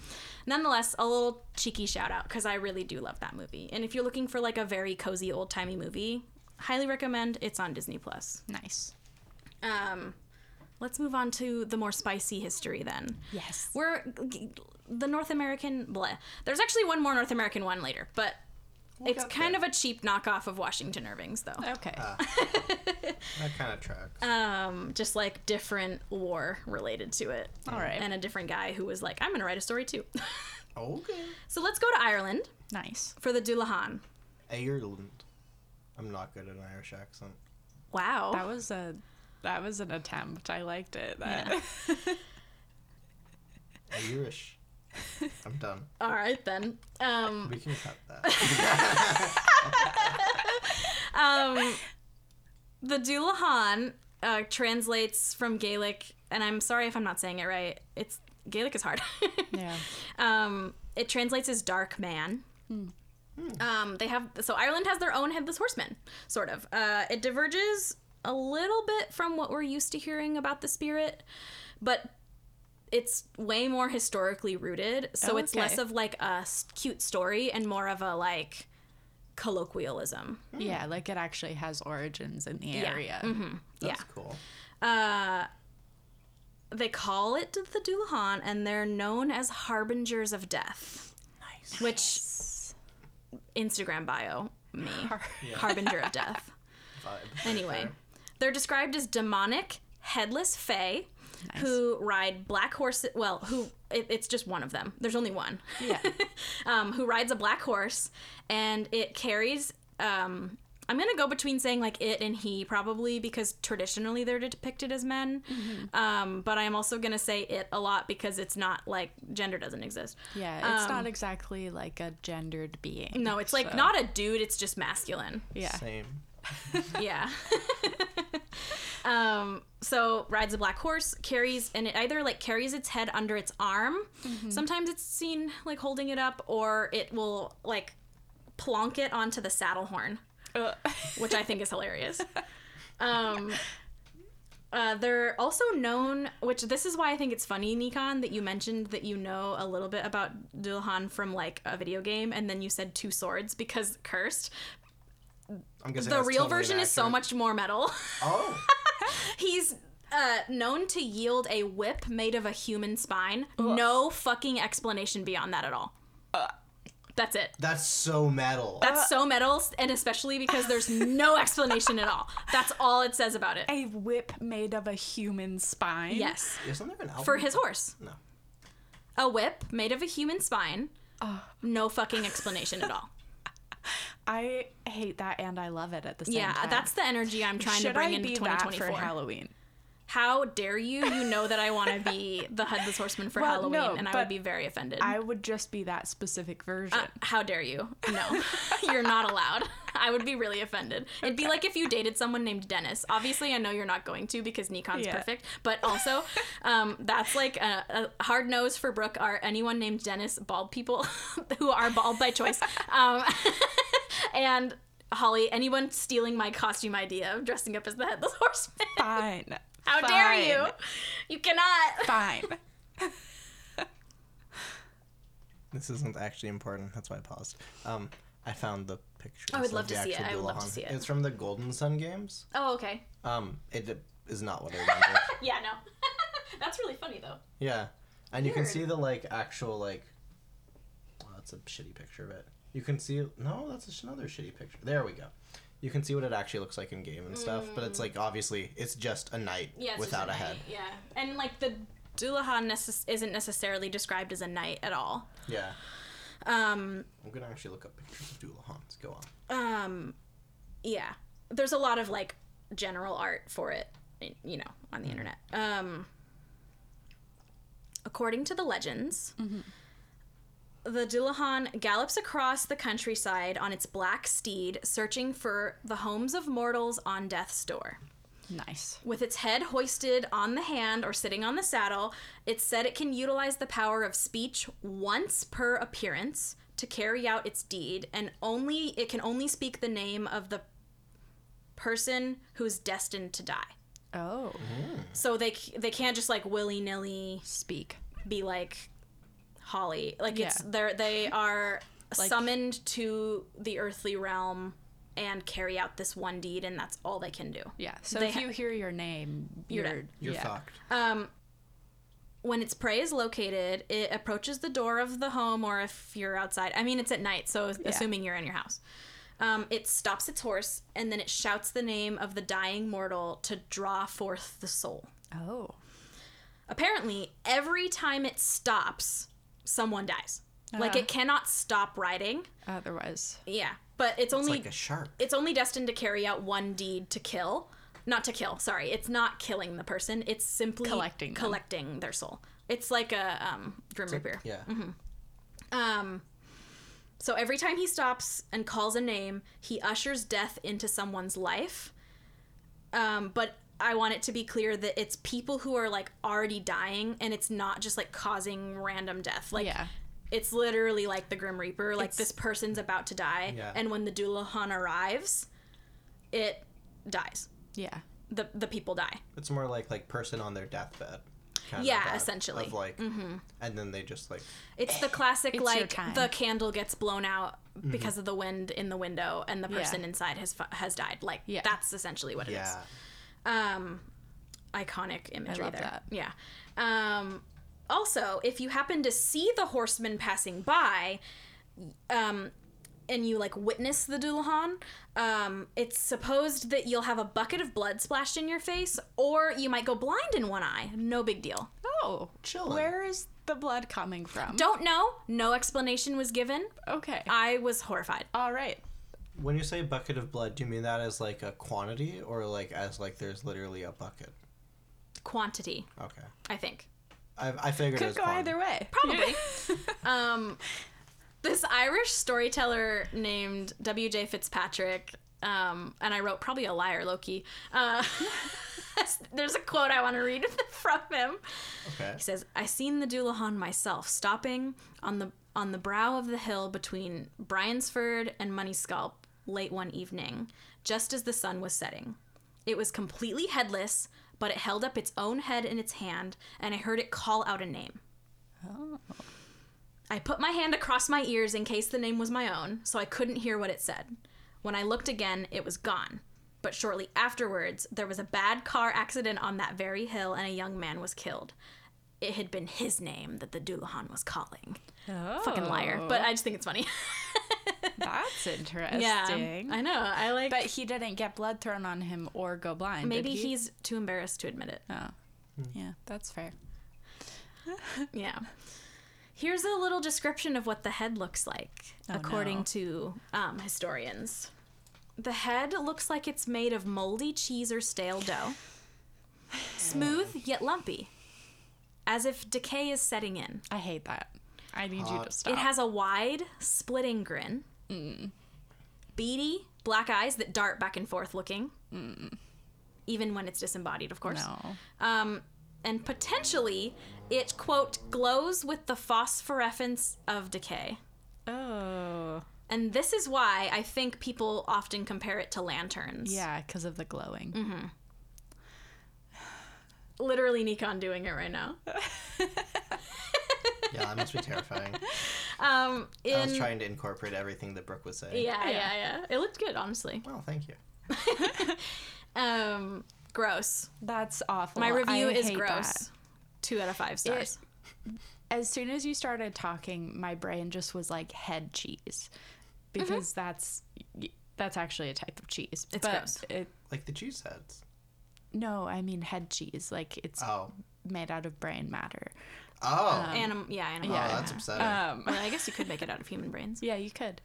nonetheless, a little cheeky shout out because I really do love that movie. And if you're looking for like a very cozy old timey movie, highly recommend it's on Disney Plus. Nice. Um, let's move on to the more spicy history then. Yes. We're the North American. Bleh. There's actually one more North American one later, but it's kind there. of a cheap knockoff of Washington Irving's, though. Okay. That kind of tracks. Um, just like different war related to it. All right. And a different guy who was like, I'm gonna write a story too. okay. so let's go to Ireland nice. for the Dullahan. Ireland. I'm not good at an Irish accent. Wow. That was a that was an attempt. I liked it. That, Irish. I'm done. All right then. Um, We can cut that. um, the Dullahan uh, translates from Gaelic, and I'm sorry if I'm not saying it right. It's Gaelic is hard. yeah. um, it translates as dark man. Um, they have so Ireland has their own headless horseman, sort of. Uh, it diverges a little bit from what we're used to hearing about the spirit, but it's way more historically rooted. So Oh, it's less of like a cute story and more of a like colloquialism. Yeah, like it actually has origins in the Yeah. area. That's yeah. cool. Uh, they call it the Dullahan, and they're known as harbingers of death. Nice. Which Instagram bio me Har- harbinger of death. Vibe. Anyway, they're described as demonic, headless fae Nice. who ride black horses. Well, who it, it's just one of them. There's only one. Yeah. um, who rides a black horse, and it carries. Um, I'm gonna go between saying like it and he probably because traditionally they're depicted as men. Mm-hmm. Um, but I'm also gonna say it a lot because it's not like gender doesn't exist. Yeah, it's Um, not exactly like a gendered being. No, it's like not a dude. It's just masculine. Yeah. Same. Yeah. um, so rides a black horse, carries, and it either like carries its head under its arm. Sometimes it's seen like holding it up, or it will like plonk it onto the saddle horn, Uh, which I think is hilarious. Um, uh, they're also known, which this is why I think it's funny, Nikon, that you mentioned that you know a little bit about Dullahan from like a video game, and then you said two swords because cursed. I'm guessing The real totally version is so much more metal. Oh, He's uh, known to yield a whip made of a human spine. No fucking explanation beyond that at all. That's it. that's so metal. That's so metal, and especially because there's no explanation at all. That's all it says about it. a whip made of a human spine. Yes. Isn't there an album? For his horse. No. A whip made of a human spine. No fucking explanation at all. I hate that and I love it at the same Yeah, time. Yeah, that's the energy I'm trying Should to bring I into be that 2024. for Halloween? How dare you? You know that I want to be the headless horseman for Well, Halloween, no, and I would be very offended. I would just be that specific version. Uh, how dare you? No, you're not allowed. I would be really offended. It'd be like if you dated someone named Dennis. Obviously, I know you're not going to because Nikon's Yeah. perfect. But also, um, that's like a, a hard nose for Brooke. Are anyone named Dennis bald people who are bald by choice? Um, and Holly, anyone stealing my costume idea of dressing up as the headless horseman? Fine. How dare you? You cannot. Fine. This isn't actually important. That's why I paused. Um, I found the picture. I would love to see it. I would love to see it. It's from the Golden Sun games. Oh, okay. Um, it is not what I remember. Yeah, no. that's really funny though. yeah, and you can see the like actual like. Oh, that's a shitty picture of it. You can see no, that's just another shitty picture. There we go. You can see what it actually looks like in game and stuff, but it's like obviously it's just a knight Mm. Yeah, without a, knight, head. Yeah, and like the Dullahan necess- isn't necessarily described as a knight at all. Yeah, Um, I'm gonna actually look up pictures of Dullahans. Go on. um, yeah, there's a lot of like general art for it, you know, on the internet. Um, according to the legends. The Dullahan gallops across the countryside on its black steed, searching for the homes of mortals on death's door. Nice. With its head hoisted on the hand or sitting on the saddle, it's said it can utilize the power of speech once per appearance to carry out its deed, and only it can only speak the name of the person who's destined to die. Oh. So they they can't just like willy nilly Speak. be like Holly. Like it's Yeah. they're they are Like- summoned to the earthly realm and carry out this one deed, and that's all they can do. Yeah. So They if ha- you hear your name, You're you're. You're yeah. fucked. Um, when its prey is located, it approaches the door of the home, or if you're outside, I mean, it's at night, so assuming you're in your house. Um, it stops its horse and then it shouts the name of the dying mortal to draw forth the soul. Oh. Apparently, every time it stops, someone dies. Like Uh. it cannot stop riding. Otherwise. Yeah, but it's It's only like a shark. it's only destined to carry out one deed to kill not to kill sorry it's not killing the person it's simply Collecting them. collecting their soul it's like a um grim reaper Yeah. um so every time he stops and calls a name he ushers death into someone's life um but I want it to be clear that it's people who are like already dying and it's not just like causing random death. Like Yeah. it's literally like the Grim Reaper. Like It's- this person's about to die Yeah. and when the Dullahan arrives, it dies. Yeah. The the people die. It's more like like person on their deathbed. kind of Yeah, essentially. Of like, mm-hmm. and then they just like It's the classic It's like the candle gets blown out mm-hmm. because of the wind in the window and the Yeah. person inside has has died. Like Yeah. that's essentially what it is. Yeah. um iconic imagery love there that. yeah um also if you happen to see the horseman passing by um and you like witness the Dullahan, um, it's supposed that you'll have a bucket of blood splashed in your face, or you might go blind in one eye. No big deal. Oh, Chillin'. where is the blood coming from? Don't know. No explanation was given. Okay. I was horrified. All right. When you say bucket of blood, do you mean that as like a quantity or like as like there's literally a bucket? Quantity, Okay. I think. I, I figured it Could was go quantity. either way. Probably. um, this Irish storyteller named W.J. Fitzpatrick, um, and I wrote probably a liar, Loki. Uh, there's a quote I want to read from him. Okay. He says, "I seen the Dullahan myself, stopping on the on the brow of the hill between Bryansford and Moneyscalp late one evening, just as the sun was setting. It was completely headless, but it held up its own head in its hand, and I heard it call out a name. Oh. I put my hand across my ears in case the name was my own, so I couldn't hear what it said. When I looked again, it was gone. But shortly afterwards, there was a bad car accident on that very hill, and a young man was killed. It had been his name that the Dullahan was calling. Oh. Fucking liar. But I just think it's funny. That's interesting. yeah, I know. I like. But he didn't get blood thrown on him or go blind. maybe did he? he's too embarrassed to admit it. Oh. Yeah, that's fair. Yeah. Here's a little description of what the head looks like, Oh, according no. to um, historians. The head looks like it's made of moldy cheese or stale dough, smooth yet lumpy, as if decay is setting in. I hate that. I need you to stop. It has a wide, splitting grin, beady, black eyes that dart back and forth looking, even when it's disembodied, of course. no. Um, and potentially, it, quote, glows with the phosphorescence of decay. Oh. And this is why I think people often compare it to lanterns. Yeah, because of the glowing. Mm-hmm. Literally, Nikon doing it right now. Yeah, that must be terrifying. Um, in, I was trying to incorporate everything that Brooke was saying. yeah, yeah, Yeah. yeah, It looked good, honestly. Well, thank you. Um, gross. That's awful. My review I is hate gross. that. Two out of five stars. As soon as you started talking, my brain just was like head cheese, because that's that's actually a type of cheese. It's but gross. It, Like the cheese heads. no, I mean head cheese. Like it's Oh. made out of brain matter. Oh. Anim- yeah, animal. oh, yeah. that's upsetting. Um, Well, I guess you could make it out of human brains. yeah, you could.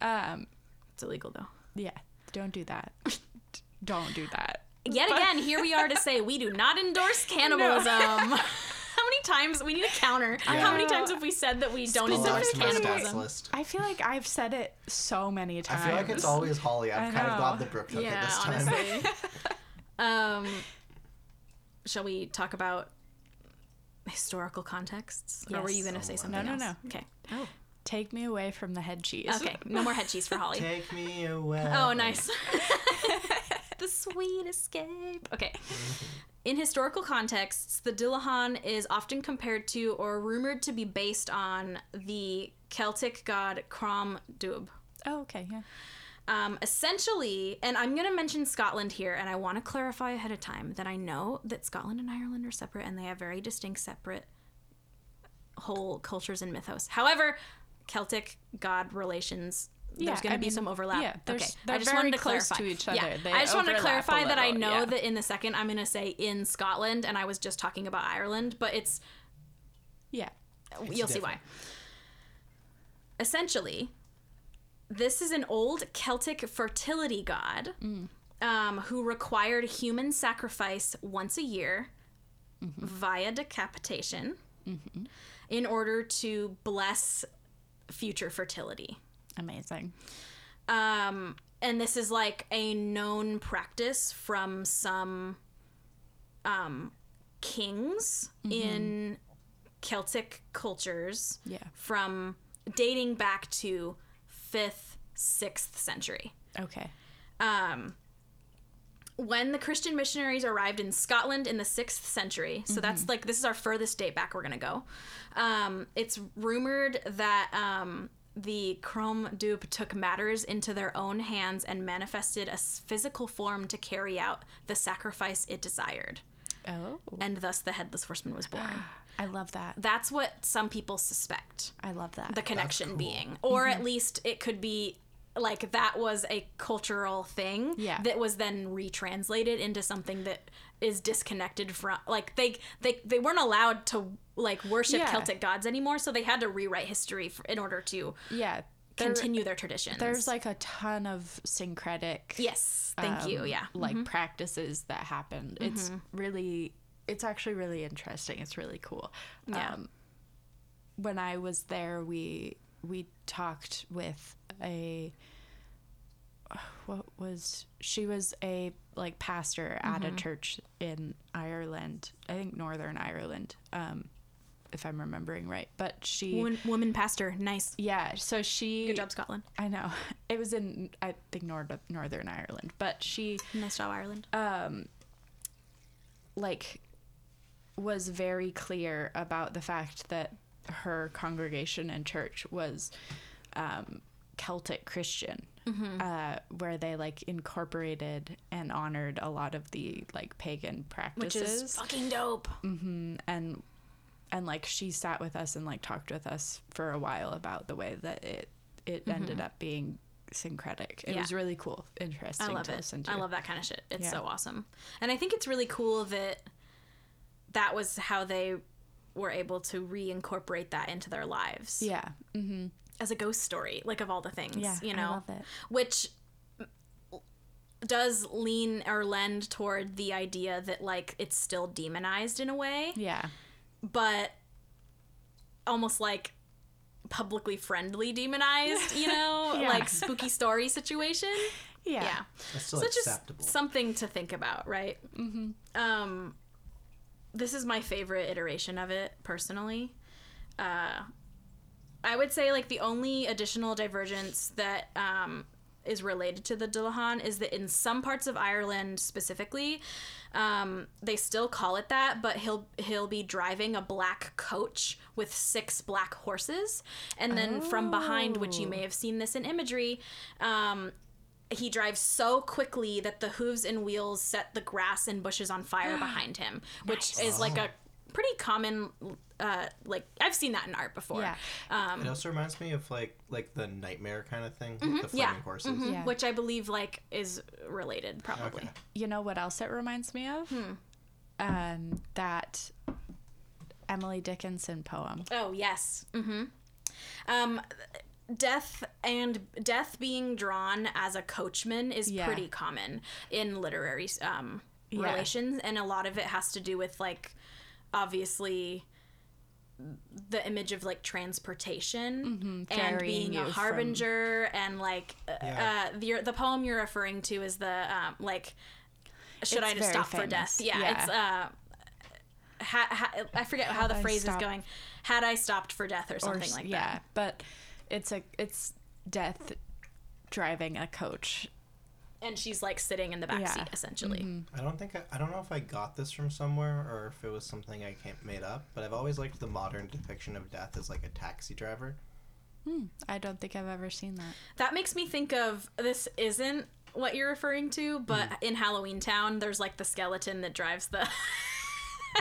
Um, It's illegal though. yeah, don't do that. don't do that. Yet again, here we are to say we do not endorse cannibalism. How many times we need a counter? How many times have we said that we don't I'll endorse to my stats cannibalism? list. I feel like I've said it so many times. I feel like it's always Holly. I'm I kind of glad know. that Brooke took it Yeah, this time. honestly. um, shall we talk about historical contexts? Or were you going to say Oh, something no, no, else? Okay. Oh. Take me away from the head cheese. Okay. No more head cheese for Holly. Take me away. Oh, nice. the sweet escape. Okay. In historical contexts, the Dullahan is often compared to or rumored to be based on the Celtic god Crom Dubh. Oh, okay, yeah. Um, essentially, and I'm going to mention Scotland here, and I want to clarify ahead of time that I know that Scotland and Ireland are separate and they have very distinct, separate whole cultures and mythos. However, Celtic god relations. Yeah, there's going to be mean, some overlap. yeah, there's- okay, they're I just very wanted to close clarify. to each Yeah, other. They I just wanted to clarify that I know yeah. that in the second I'm going to say in Scotland, and I was just talking about Ireland, but it's Yeah. you'll see why. Essentially, this is an old Celtic fertility god um, who required human sacrifice once a year via decapitation in order to bless future fertility. Amazing. Um, and this is like a known practice from some um, kings in Celtic cultures Yeah. from dating back to 5th, 6th century. Okay. Um, when the Christian missionaries arrived in Scotland in the 6th century, so that's like, this is our furthest date back we're going to go. Um, it's rumored that um, the Crom Dubh took matters into their own hands and manifested a physical form to carry out the sacrifice it desired Oh. and thus the headless horseman was born. I love that. That's what some people suspect I love that. the connection cool. being. Or at mm-hmm. least it could be like that was a cultural thing Yeah. that was then retranslated into something that is disconnected from like they they they weren't allowed to like worship Yeah. Celtic gods anymore so they had to rewrite history f in order to yeah. there- continue their traditions. There's like a ton of syncretic Yes, thank you. um, Yeah. like mm-hmm. practices that happen it's mm-hmm. really it's actually really interesting it's really cool Yeah. um, when i was there we we talked with a what was she was a like pastor at a church in ireland i think northern ireland um if i'm remembering right but she Woman, woman pastor, nice. yeah so she Good job, Scotland. i know it was in i think Nord- northern ireland but she Nice job, Ireland. Um, like was very clear about the fact that her congregation and church was um, Celtic Christian, uh, where they like incorporated and honored a lot of the like pagan practices, Which is fucking dope. and and like she sat with us and like talked with us for a while about the way that it it ended up being syncretic. It Yeah. was really cool, interesting I love to it. listen to. I love that kind of shit. It's Yeah. so awesome. And I think it's really cool that that was how they were able to reincorporate that into their lives Yeah. Mm-hmm. as a ghost story, like of all the things, Yeah, you I know, love it. which does lean or lend toward the idea that like it's still demonized in a way, Yeah. but almost like publicly friendly demonized, you know, Yeah. like spooky story situation. Yeah. yeah. That's still so it's acceptable. just something to think about, right? Mm-hmm. Um, this is my favorite iteration of it personally. Uh, I would say like the only additional divergence that um, is related to the Dullahan is that in some parts of Ireland specifically, um, they still call it that, but he'll he'll be driving a black coach with six black horses, and then from behind, which you may have seen this in imagery, um, he drives so quickly that the hooves and wheels set the grass and bushes on fire behind him, which is like a pretty common. Uh, like I've seen that in art before. Yeah. Um, it also reminds me of like like the nightmare kind of thing with the flaming Mm-hmm. yeah. horses. mhm, Yeah. Which I believe like is related probably. Okay. You know what else it reminds me of? Hmm. Um, that Emily Dickinson poem. Oh yes. Mm-hmm. Um, death and death being drawn as a coachman is Yeah. pretty common in literary um, Yeah. relations, and a lot of it has to do with like obviously the image of like transportation and being you a from- harbinger and like uh, Yeah. uh, the the poem you're referring to is the um, like should It's I just very stop for death? Yeah, Yeah. it's uh ha, ha, I forget how the I phrase stopped- is going. Had I stopped for death or something s- like yeah, that. but it's a it's death driving a coach. And she's like sitting in the back Yeah. Mm-hmm. seat essentially. I don't think I, I don't know if I got this from somewhere or if it was something I can't made up, but I've always liked the modern depiction of death as like a taxi driver. I don't think I've ever seen that. That makes me think of this isn't what you're referring to, but Mm. in Halloween Town, there's like the skeleton that drives the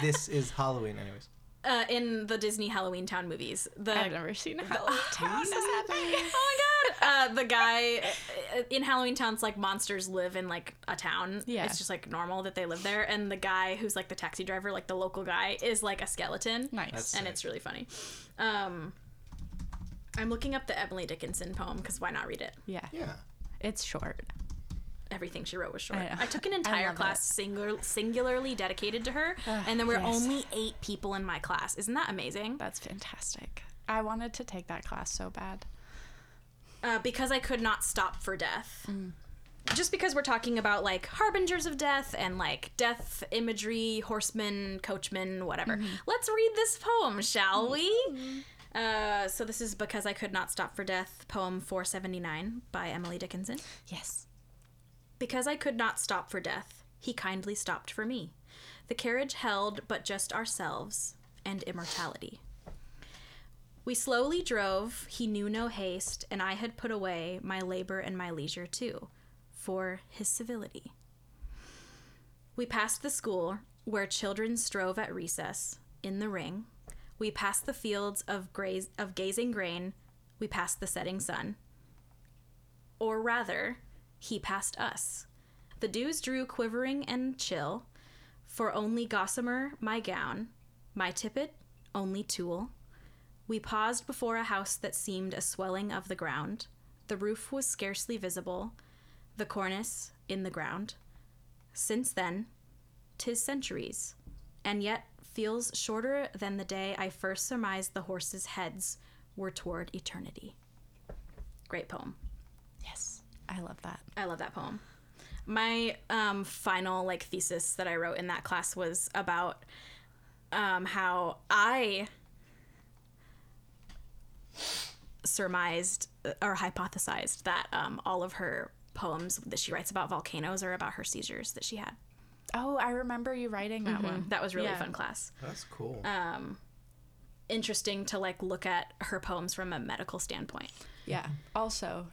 this is Halloween, anyways. Uh, in the Disney Halloween Town movies. The I've never seen Halloween Town. This. Oh my god! Uh, the guy uh, in Halloween Town's like monsters live in like a town. Yeah. it's just like normal that they live there, and the guy who's like the taxi driver, like the local guy, is like a skeleton. Nice. That's- and it's really funny. Um, I'm looking up the Emily Dickinson poem because why not read it? yeah, Yeah. it's short. Everything she wrote was short. I. I, took an entire class singular, singularly dedicated to her, and there were yes. only eight people in my class. Isn't that amazing? That's fantastic. I wanted to take that class so bad. uh, because I could not stop for death. Mm. Just because we're talking about like harbingers of death and like death imagery, horsemen, coachmen, whatever. Mm-hmm. Let's read this poem, shall we? Uh, so this is because I could not stop for death, poem 479 by Emily Dickinson. Yes. Because I could not stop for death, he kindly stopped for me. The carriage held but just ourselves and immortality. We slowly drove, he knew no haste, and I had put away my labor and my leisure too, for his civility. We passed the school where children strove at recess, in the ring, We passed the fields of, graze, of gazing grain. We passed the setting sun. Or rather, he passed us. The dews drew quivering and chill, for only gossamer my gown, my tippet only tulle. We paused before a house that seemed a swelling of the ground. The roof was scarcely visible, the cornice in the ground. Since then, 'tis centuries, and yet feels shorter than the day I first surmised the horses' heads were toward eternity. Great poem. Yes. I love that. I love that poem. My um, final like thesis that I wrote in that class was about um, how I surmised or hypothesized that um, all of her poems that she writes about volcanoes are about her seizures that she had. Oh, I remember you writing that one. That was really Yeah. fun class. That's cool. Um, interesting to like look at her poems from a medical standpoint. Yeah. Also,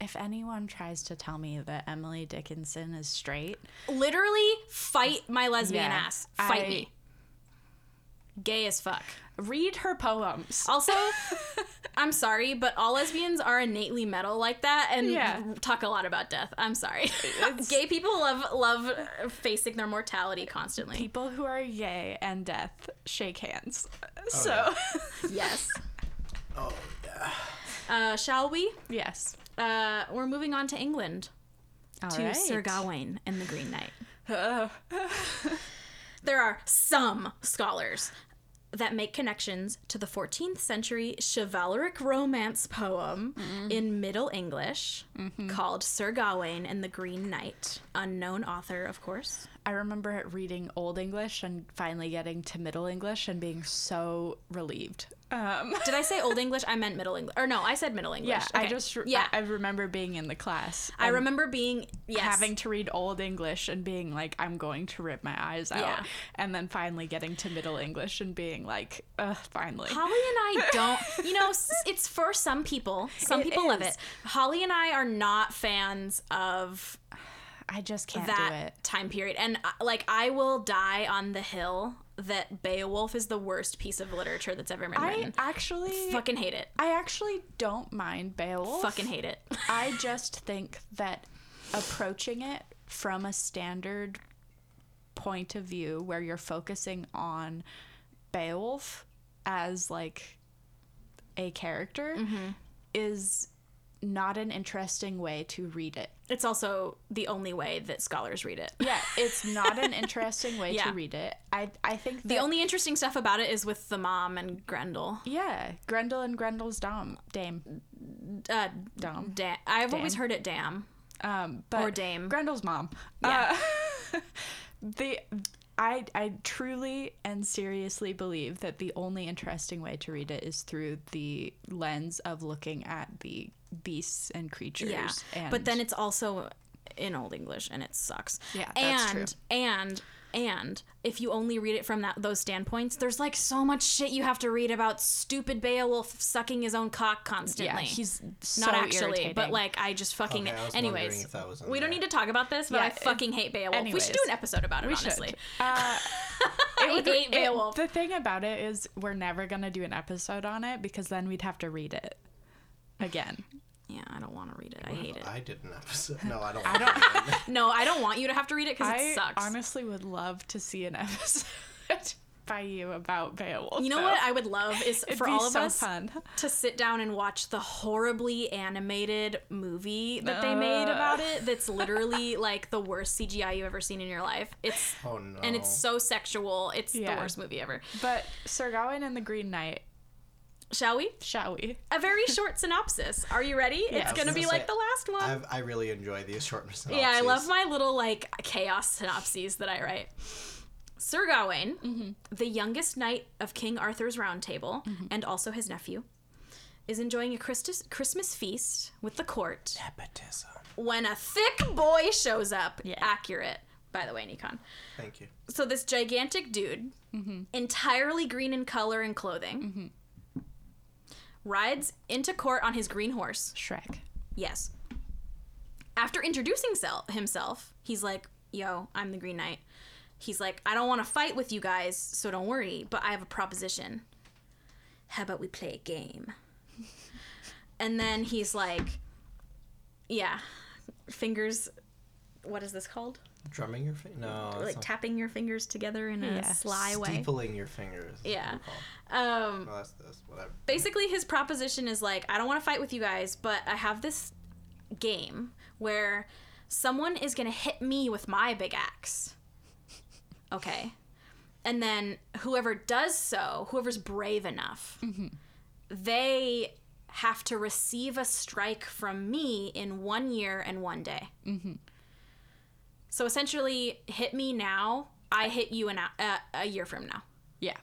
if anyone tries to tell me that Emily Dickinson is straight, Literally, fight my lesbian Yeah, ass. Fight I- me. Gay as fuck. read her poems. Also, I'm sorry, but all lesbians are innately metal like that and Yeah. talk a lot about death. I'm sorry. Gay people love love facing their mortality constantly. People who are gay and death shake hands. so, Yes. oh yeah. Uh, shall we? yes. Uh, we're moving on to England All to right. Sir Gawain and the Green Knight. There are some scholars that make connections to the 14th century chivalric romance poem in Middle English called Sir Gawain and the Green Knight. Unknown author, of course. I remember reading Old English and finally getting to Middle English and being so relieved. Um, Did I say Old English? I meant Middle English. Or no, I said Middle English. yeah, I just re- yeah. I, remember being in the class. I remember being yes. having to read Old English and being like, I'm going to rip my eyes out, Yeah. and then finally getting to Middle English and being like, Ugh, finally. Holly and I don't, you know, it's for some people. Some It people love it. Holly and I are not fans of I just can't that do it. time period. And uh, like, I will die on the hill that Beowulf is the worst piece of literature that's ever been written. I actually, Fucking hate it. I actually don't mind Beowulf. Fucking hate it. I just think that approaching it from a standard point of view where you're focusing on Beowulf as like a character Mm-hmm. is not an interesting way to read it. It's also the only way that scholars read it. Yeah, it's not an interesting way Yeah. to read it. I I think The only interesting stuff about it is with the mom and Grendel. yeah, Grendel and Grendel's dom dame Uh, dom. da- I've always heard it damn. um, but Or dame. Grendel's mom. Yeah. Uh, the I I truly and seriously believe that the only interesting way to read it is through the lens of looking at the beasts and creatures. Yeah. and but then it's also in Old English and it sucks. Yeah, that's and, true. And and if you only read it from that those standpoints, there's like so much shit you have to read about stupid Beowulf sucking his own cock constantly. yeah, he's so not actually, irritating. but like I just fucking. Okay, I was anyways, if that was in we don't need to talk about this, but Yeah, I fucking hate Beowulf. We should do an episode about it. we honestly, should. Uh, I hate it- Beowulf. the thing about it is we're never gonna do an episode on it because then we'd have to read it again. Yeah, I don't want to read it. I hate it. I did an episode. No, I don't. I don't. No, I don't want you to have to read it because it sucks. I honestly would love to see an episode by you about Beowulf. you know though. what I would love is It'd for all of so us fun. to sit down and watch the horribly animated movie that they made uh. about it that's literally like the worst CGI you've ever seen in your life. It's Oh no. and it's so sexual. It's Yeah. the worst movie ever. But Sir Gawain and the Green Knight, Shall we? shall we? A very short synopsis. Are you ready? Yeah. It's going to gonna be say, like the last one. I've, I really enjoy these short synopses. Yeah, I love my little like chaos synopses that I write. Sir Gawain, Mm-hmm. the youngest knight of King Arthur's Round Table, Mm-hmm. and also his nephew, is enjoying a Christus- Christmas feast with the court nepotism. when a thick boy shows up. Yeah. Accurate, by the way, Nikon. Thank you. So this gigantic dude, Mm-hmm. entirely green in color and clothing, rides into court on his green horse. Shrek. Yes. After introducing sel- himself, he's like, "Yo, I'm the Green Knight." he's like, I don't want to fight with you guys, so don't worry, but I have a proposition. How about we play a game? and then he's like, yeah, fingers. What is this called? Drumming your fingers? No. like not- tapping your fingers together in a sly way. Steepling your fingers. Yeah. we call it. Um, No, that's this. Whatever. basically his proposition is like i don't want to fight with you guys but i have this game where someone is going to hit me with my big axe okay and then whoever does so whoever's brave enough they have to receive a strike from me in one year and one day so essentially hit me now i hit you in a, uh, a year from now Yeah.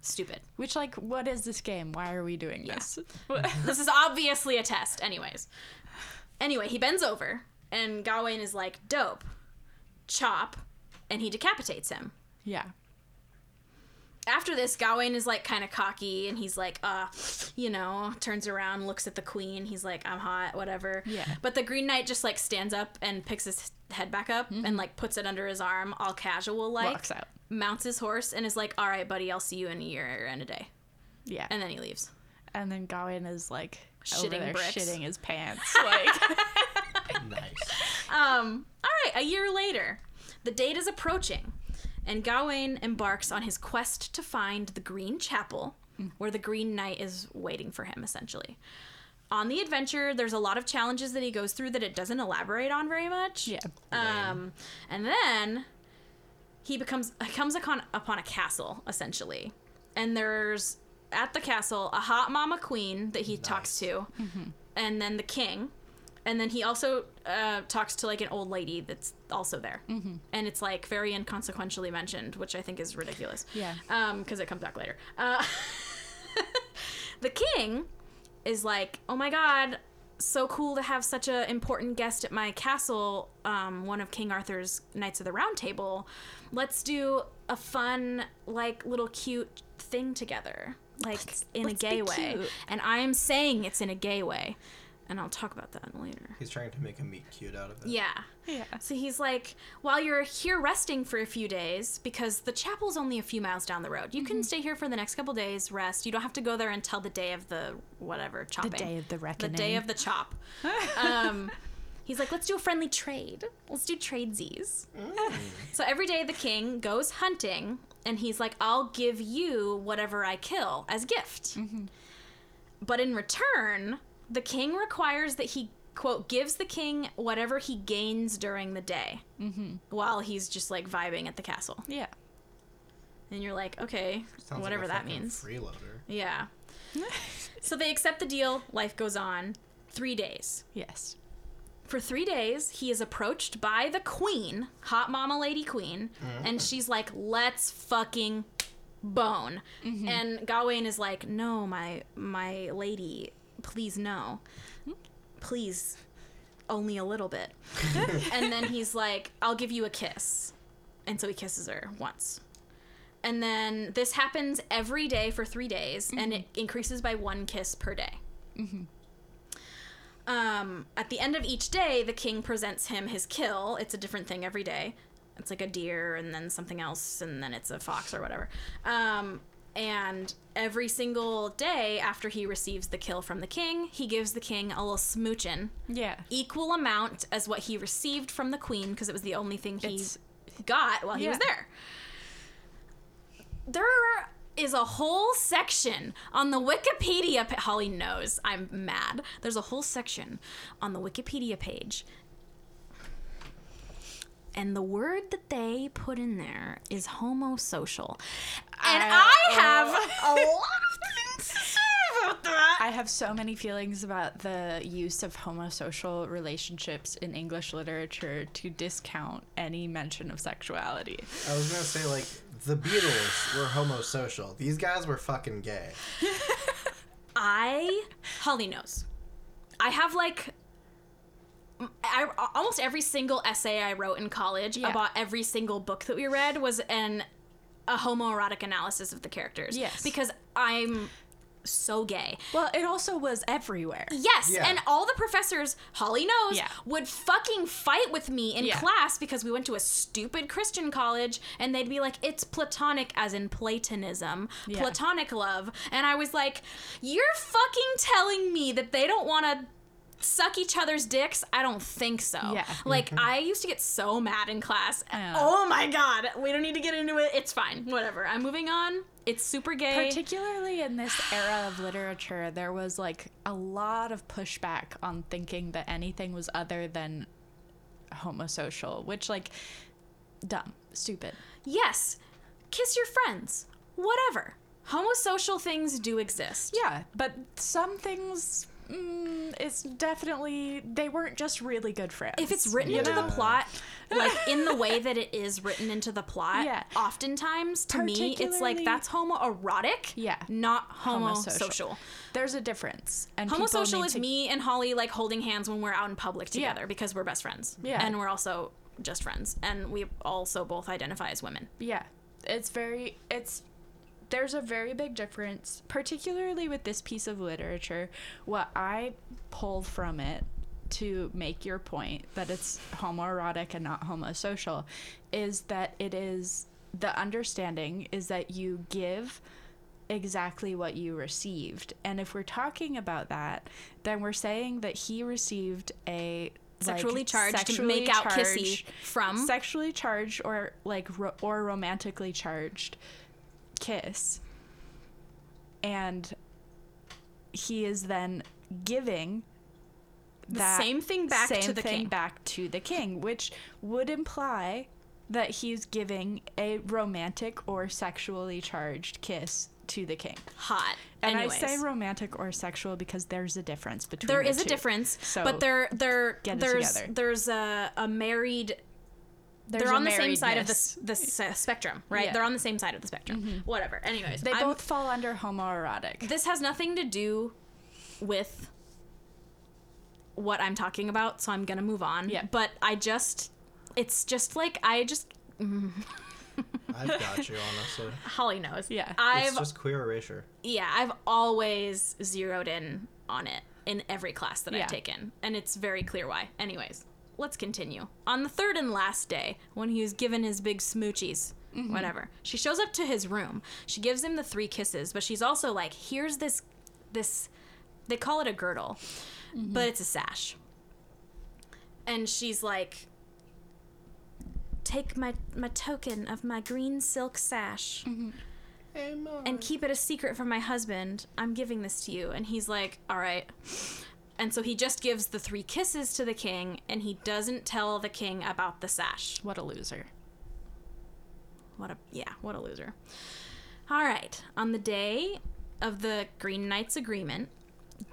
stupid Which like, what is this game? Why are we doing this? this is obviously a test. Anyways. Anyway, he bends over and Gawain is like, dope. Chop. And he decapitates him. yeah. After this, Gawain is like kind of cocky and he's like, uh, you know, turns around, looks at the queen. He's like, I'm hot, whatever. Yeah. But the Green Knight just like stands up and picks his head back up and like puts it under his arm, all casual like. Walks out. Mounts his horse and is like, all right, buddy, I'll see you in a year and a day. Yeah. And then he leaves. And then Gawain is like over Shitting their bricks. shitting his pants. Like, Nice. Um, all right, a year later, the date is approaching, and Gawain embarks on his quest to find the Green Chapel, where the Green Knight is waiting for him, essentially. On the adventure, there's a lot of challenges that he goes through that it doesn't elaborate on very much. yeah. Um, and then he becomes comes upon upon a castle essentially, and there's at the castle a hot mama queen that he talks to, and then the king, and then he also uh, talks to like an old lady that's also there, and it's like very inconsequentially mentioned, which I think is ridiculous. Yeah. Um, because it comes back later. Uh, the king is like, oh my god, so cool to have such an important guest at my castle, um, one of King Arthur's Knights of the Round Table. Let's do a fun, like, little cute thing together, like in a let's gay way. And I'm saying it's in a gay way, and I'll talk about that later. He's trying to make a meet cute out of it. Yeah. Yeah. So he's like, while you're here resting for a few days, because the chapel's only a few miles down the road, you Mm-hmm. can stay here for the next couple days, rest. You don't have to go there until the day of the whatever chopping. The day of the reckoning. The day of the chop. um, he's like, let's do a friendly trade. Let's do tradesies. so every day the king goes hunting, and he's like, I'll give you whatever I kill as gift. But in return, the king requires that he quote gives the king whatever he gains during the day mm-hmm. while he's just like vibing at the castle. Yeah. And you're like, okay, Sounds like whatever a that means. Freeloader. Yeah. so they accept the deal. Life goes on. Three days. Yes. For three days, he is approached by the queen, hot mama lady queen, mm-hmm. and she's like, let's fucking bone. Mm-hmm. And Gawain is like, no, my my lady, please no. Please, only a little bit. and then he's like, I'll give you a kiss. And so he kisses her once. And then this happens every day for three days, and it increases by one kiss per day. Um, at the end of each day, the king presents him his kill. It's a different thing every day. It's like a deer, and then something else, and then it's a fox or whatever. Um, and every single day after he receives the kill from the king, he gives the king a little smoochin', Yeah. equal amount as what he received from the queen, because it was the only thing he It's- got while he was there. There is a whole section on the Wikipedia. Pa- Holly knows I'm mad. There's a whole section on the Wikipedia page. And the word that they put in there is homosocial. And I- I have a lot of things to say about that. I have so many feelings about the use of homosocial relationships in English literature to discount any mention of sexuality. I was gonna say like the Beatles were homosocial. These guys were fucking gay. I Holly knows. I have like I, almost every single essay I wrote in college Yeah. about every single book that we read was an a homoerotic analysis of the characters. Yes. Because I'm so gay. Well, it also was everywhere. Yes, Yeah. and all the professors, Holly knows, Yeah. would fucking fight with me in Yeah. class because we went to a stupid Christian college and they'd be like, it's platonic, as in Platonism, Yeah. platonic love. And I was like, you're fucking telling me that they don't want to suck each other's dicks? I don't think so. Yeah. Like, mm-hmm. I used to get so mad in class. Yeah. Oh my god, we don't need to get into it. It's fine. Whatever. I'm moving on. It's super gay. Particularly in this era of literature, there was like a lot of pushback on thinking that anything was other than homosocial, which like dumb, stupid. Yes, kiss your friends. Whatever. Homosocial things do exist. Yeah, but some things mm, it's definitely they weren't just really good friends. If it's written you into the plot, like in the way that it is written into the plot, Yeah. oftentimes to me it's like that's homoerotic, Yeah. not Homosocial. homosocial. there's a difference, and Homosocial is to- me and Holly like holding hands when we're out in public Yeah. together because we're best friends. Yeah. And we're also just friends. And we also both identify as women. Yeah, it's very it's there's a very big difference, particularly with this piece of literature. What I pulled from it to make your point that it's homoerotic and not homosocial is that it is the understanding is that you give exactly what you received. And if we're talking about that, then we're saying that he received a like, Sexually charged, sexually make out kissy from sexually charged or like ro- or romantically charged kiss and he is then giving the that same thing back same to the thing king. back to the king which would imply that he's giving a romantic or sexually charged kiss to the king Hot. and Anyways. i say romantic or sexual because there's a difference between there the is a difference, So, but there there there's together. there's a, a married they're a on the same side of the, the spectrum, right? Yeah. Mm-hmm. They're on the same side of the spectrum. Whatever. Anyways, they I'm- both fall under homoerotic this has nothing to do with what I'm talking about, so I'm gonna move on. Yeah. But I just, it's just like I just I've got you, honestly. Holly knows. Yeah. I've It's just queer erasure. yeah, I've always zeroed in on it in every class that Yeah. I've taken, and it's very clear why. Anyways, let's continue. On the third and last day, when he was given his big smoochies, Mm-hmm. whatever, she shows up to his room. She gives him the three kisses, but she's also like, "Here's this, this, they call it a girdle, Mm-hmm. but it's a sash." And she's like, "Take my my token of my green silk sash." and keep it a secret from my husband. I'm giving this to you. And he's like, all right. And so he just gives the three kisses to the king, and he doesn't tell the king about the sash. what a loser What a yeah, what a loser. All right. On the day of the Green Knight's agreement,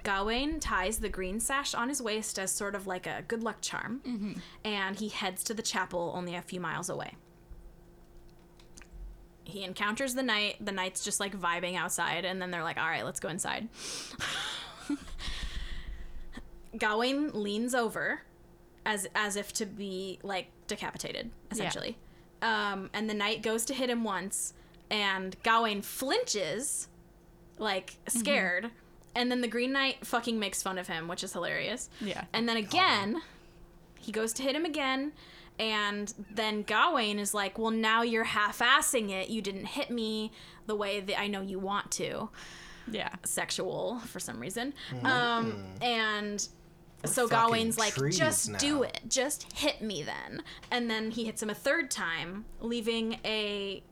Gawain ties the green sash on his waist as sort of like a good luck charm, mm-hmm. and he heads to the chapel only a few miles away. He encounters the knight. The knight's just like vibing outside, and then they're like, "All right, let's go inside." Gawain leans over, as as if to be like decapitated, essentially. Um, and the knight goes to hit him once, and Gawain flinches, like scared. And then the Green Knight fucking makes fun of him, which is hilarious. Yeah. And then again, he goes to hit him again, and then Gawain is like, "Well, now you're half-assing it. You didn't hit me the way that I know you want to." yeah Sexual for some reason. Um, and so Gawain's like, "Just do it. Just hit me then." And then he hits him a third time, leaving a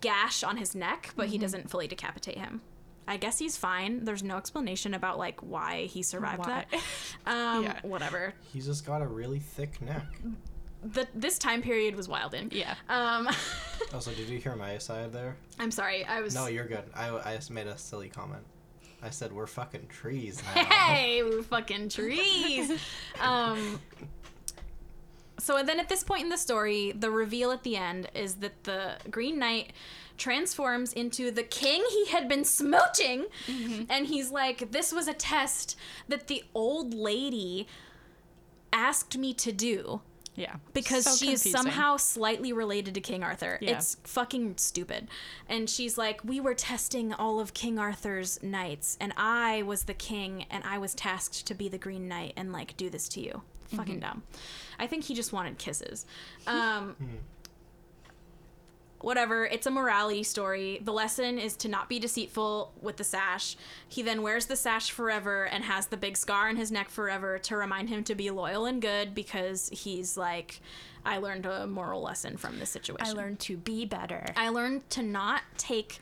gash on his neck, but he doesn't fully decapitate him. I guess he's fine. There's no explanation about like why he survived Why? that. Um, Yeah. whatever. He's just got a really thick neck. The this time period was wilding. yeah Um, Also, did you hear my side there? I'm sorry. I was. No, you're good. I, I just made a silly comment. I said we're fucking trees now. Hey, we're fucking trees. um, so then at this point in the story, the reveal at the end is that the Green Knight transforms into the king he had been smooching. And he's like, This was a test that the old lady asked me to do. Yeah. because So she's confusing. somehow slightly related to King Arthur. Yeah. It's fucking stupid. And she's like, "We were testing all of King Arthur's knights, and I was the king, and I was tasked to be the Green Knight and like do this to you." Fucking dumb. I think he just wanted kisses. Um, whatever. It's a morality story. The lesson is to not be deceitful with the sash. He then wears the sash forever and has the big scar on his neck forever to remind him to be loyal and good because he's like, I learned a moral lesson from this situation. I learned to be better. I learned to not take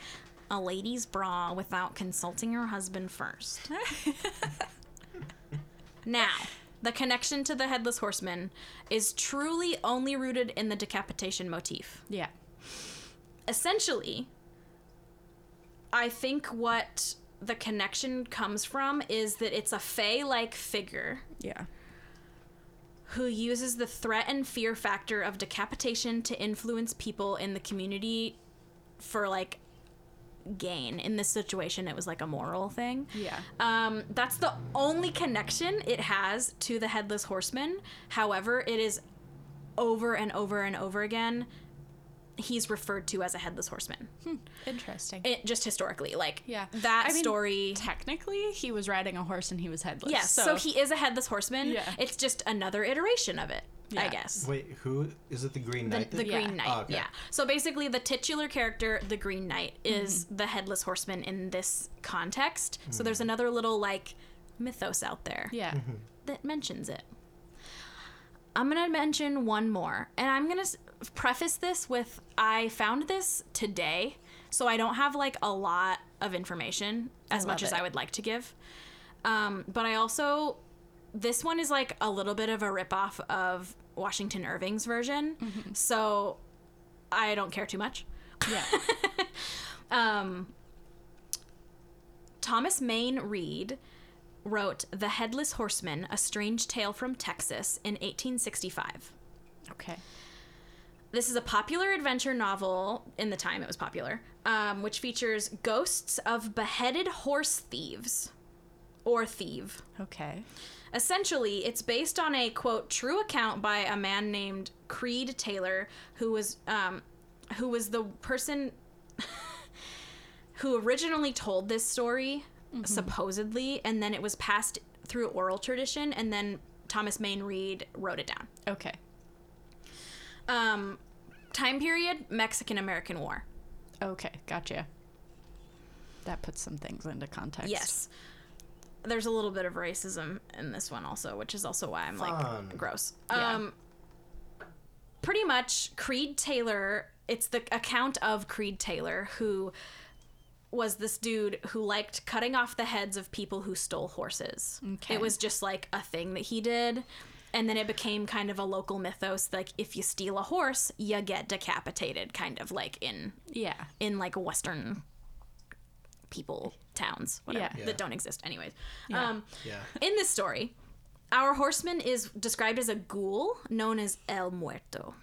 a lady's bra without consulting her husband first. now, the connection to the headless horseman is truly only rooted in the decapitation motif yeah. Essentially, I think what the connection comes from is that it's a Fey like figure Yeah. who uses the threat and fear factor of decapitation to influence people in the community for like gain. In this situation, it was like a moral thing. Yeah. Um, that's the only connection it has to the headless horseman. However, it is over and over and over again. He's referred to as a headless horseman. Interesting. It just historically, like yeah. that I mean, story. Technically, he was riding a horse and he was headless. Yes, so, he is a headless horseman. Yeah. It's just another iteration of it, I guess. Wait, who is it? The Green Knight. the that- Yeah. Green Knight, Oh, okay. yeah. So basically, the titular character, the Green Knight, is Mm-hmm. the headless horseman in this context. So Hmm. there's another little like mythos out there. Yeah. Mm-hmm. that mentions it. I'm going to mention one more. And I'm going to preface this with I found this today, so I don't have like a lot of information as much love as. I would like to give. Um, but I also, this one is like a little bit of a ripoff of Washington Irving's version. Mm-hmm. So I don't care too much. Yeah. Um, Thomas Mayne Reid wrote The Headless Horseman, A Strange Tale from Texas in 1865. okay. This is a popular adventure novel in the time it was popular, um, which features ghosts of beheaded horse thieves or thieve. Okay. Essentially, it's based on a quote true account by a man named Creed Taylor, who was um, who was the person who originally told this story, supposedly, and then it was passed through oral tradition, and then Thomas Mayne Reid wrote it down. Okay. Um, time period: Mexican American War. Okay. Gotcha. That puts some things into context. Yes. There's a little bit of racism in this one also, which is also why I'm Fun. like gross. Yeah. Um pretty much Creed Taylor, it's the account of Creed Taylor who was this dude who liked cutting off the heads of people who stole horses. Okay. It was just like a thing that he did. And then it became kind of a local mythos like if you steal a horse, you get decapitated kind of like in Yeah. in like western people towns whatever Yeah. that don't exist anyways Yeah. um Yeah. in this story our horseman is described as a ghoul known as el muerto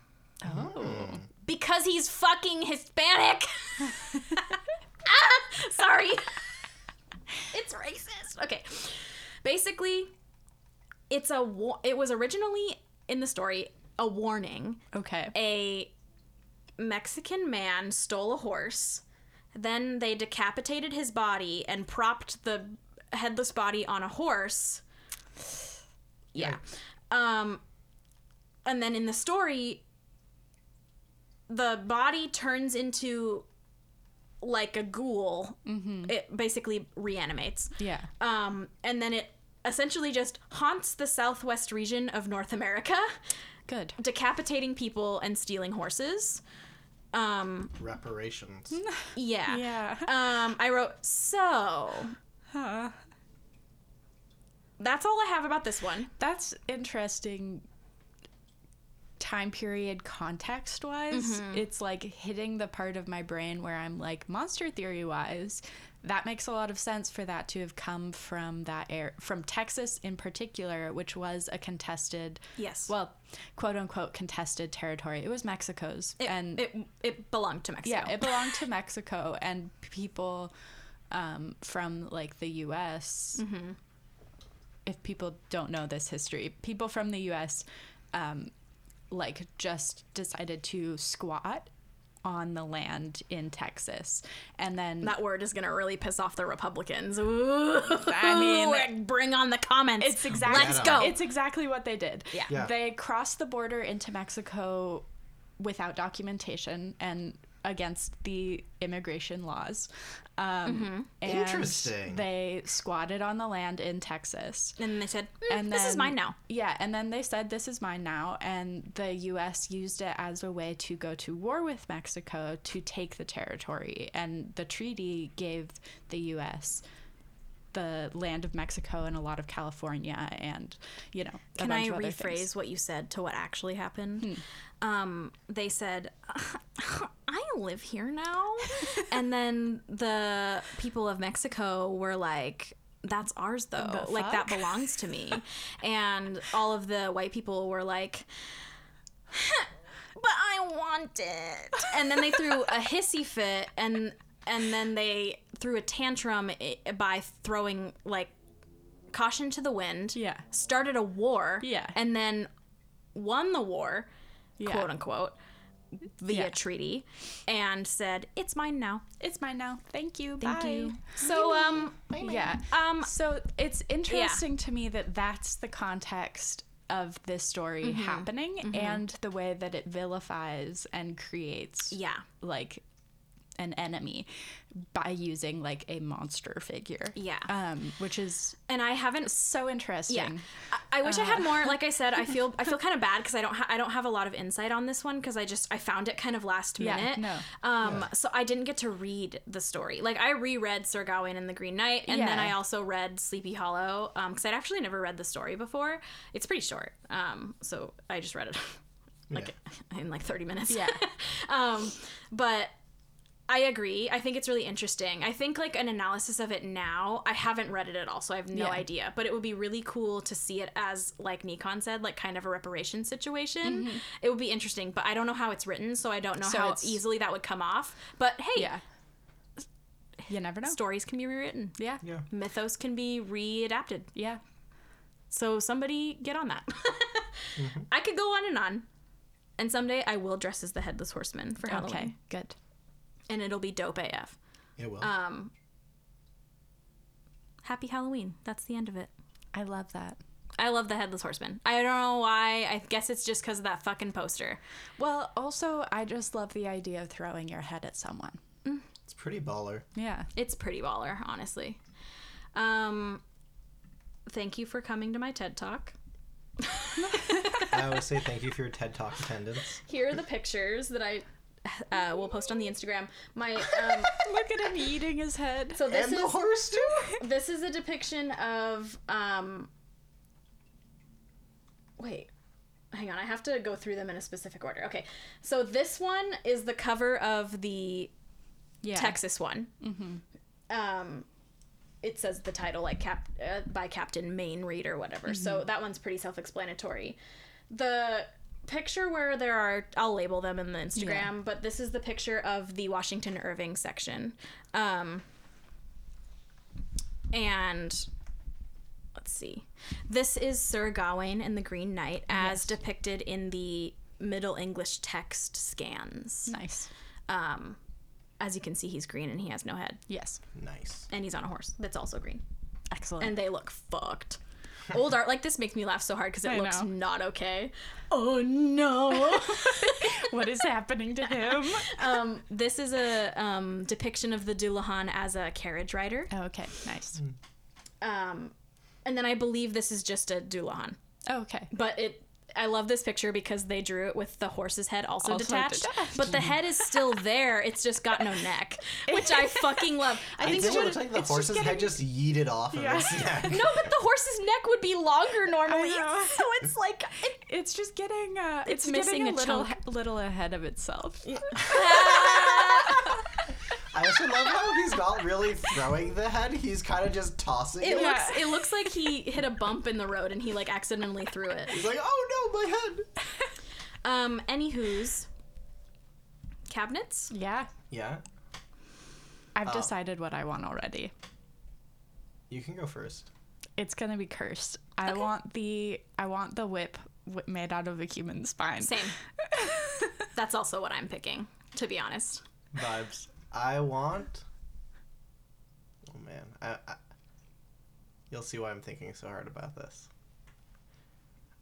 Oh. because he's fucking hispanic ah, sorry it's racist okay basically it's a wa- it was originally in the story a warning Okay. a Mexican man stole a horse. Then they decapitated his body and propped the headless body on a horse. Yeah. Um and then in the story the body turns into like a ghoul. It basically reanimates. Yeah. Um and then it essentially just haunts the southwest region of North America Good. decapitating people and stealing horses. Um, Reparations. yeah. Yeah. Um, I wrote so. Huh. That's all I have about this one. That's interesting time period context wise. It's like hitting the part of my brain where I'm like, monster theory wise, that makes a lot of sense for that to have come from that air from Texas in particular, which was a contested Yes. well, quote unquote contested territory. It was Mexico's. It, and it it belonged to Mexico. yeah, it belonged to Mexico, and people um, from like the U.S. If people don't know this history, people from the U.S. Um, like just decided to squat on the land in Texas. And then That word is gonna really piss off the Republicans. Ooh. I mean- Like, bring on the comments. It's exactly Let's go. It's exactly what they did. Yeah. Yeah. They crossed the border into Mexico without documentation and against the immigration laws. Um, and Interesting. They squatted on the land in Texas. and they said, "Mm, And "This is mine now." Yeah, and then they said this is mine now, and the U.S. used it as a way to go to war with Mexico to take the territory, and the treaty gave the U.S. the land of Mexico and a lot of California, and you know. a Can I of other rephrase things. what you said to what actually happened? Um, they said, "I live here now," and then the people of Mexico were like. That's ours though. The like that belongs to me. and all of the white people were like but I want it. And then they threw a hissy fit and and then they threw a tantrum by throwing like caution to the wind. Yeah. Started a war. Yeah. And then won the war, Yeah. quote unquote, via Yeah. treaty and said, "It's mine now." It's mine now. Thank you. Thank Bye. you. So um Yeah. um So it's interesting to me that that's the context of this story Mm-hmm. happening and the way that it vilifies and creates yeah. like an enemy by using like a monster figure. Yeah. Um, which is And I haven't so interesting. Yeah, I, I wish I Uh. had more. Like I said, I feel I feel kind of bad because I don't ha- I don't have a lot of insight on this one because I just I found it kind of last minute. Yeah, minute. no. Um, so I didn't get to read the story. Like I reread Sir Gawain and the Green Knight, and then I also read Sleepy Hollow because I'd actually never read the story before. It's pretty short. Um, so I just read it like in like thirty minutes. Yeah. um, but I agree. I think it's really interesting. I think like an analysis of it now, I haven't read it at all, so I have no Yeah. idea. But it would be really cool to see it as like Nikon said, like kind of a reparation situation. It would be interesting, but I don't know how it's written, so I don't know Mm-hmm. So how it's- easily that would come off. But hey, Yeah. You never know. stories can be rewritten. Yeah. Yeah. Mythos can be readapted. Yeah. So somebody get on that. Mm-hmm. I could go on and on. And someday I will dress as the headless horseman for Halloween. Okay. Good. And it'll be dope AF. It will. Um, happy Halloween. That's the end of it. I love that. I love the headless horseman. I don't know why. I guess it's just because of that fucking poster. Well, also, I just love the idea of throwing your head at someone. it's pretty baller. Yeah. It's pretty baller, honestly. Um, thank you for coming to my TED talk. I always say thank you for your TED Talk attendance. Here are the pictures that I uh, will post on the Instagram. My um, Look at him eating his head. so this and the is horse too. this is a depiction of um. Wait, hang on. I have to go through them in a specific order. Okay, so this one is the cover of the Yeah. Texas one. Um, it says the title like cap uh, by Captain Mayne Reid or whatever. So that one's pretty self-explanatory. The picture where there are I'll label them in the Instagram, Yeah. but this is the picture of the Washington Irving section. Um, and let's see. This is Sir Gawain and the Green Knight as depicted in the Middle English text scans. Nice. Um, as you can see, he's green and he has no head, Yes. Nice. and he's on a horse that's also green, Excellent. and they look fucked. Old art like this makes me laugh so hard because it I looks know. not okay. Oh no! what is happening to him? um, this is a um, depiction of the Dullahan as a carriage rider, Oh, okay. Nice. um, and then I believe this is just a Dullahan. Oh, okay. But it, I love this picture because they drew it with the horse's head also, Also detached, detached. but the head is still there. It's just got no neck, which I fucking love. I I think think it it should- looks like the it's just horse's head just yeeted off of Yeah. its neck. No, but the horse's neck would be longer normally. So it's like it, It's just getting uh it's, It's missing getting a, a little chunk. little ahead of itself. I also love how he's not really throwing the head. He's kind of just tossing it it. looks it looks like he hit a bump in the road and he like accidentally threw it. He's like, oh no, my head. Um, anywho's cabinets. Yeah. Yeah, I've Oh. decided what I want already. you can go first. It's gonna be cursed. I want the I want the whip w- made out of a human spine. Same. That's also what I'm picking, to be honest. Vibes. I want. Oh man, I, I. You'll see why I'm thinking so hard about this.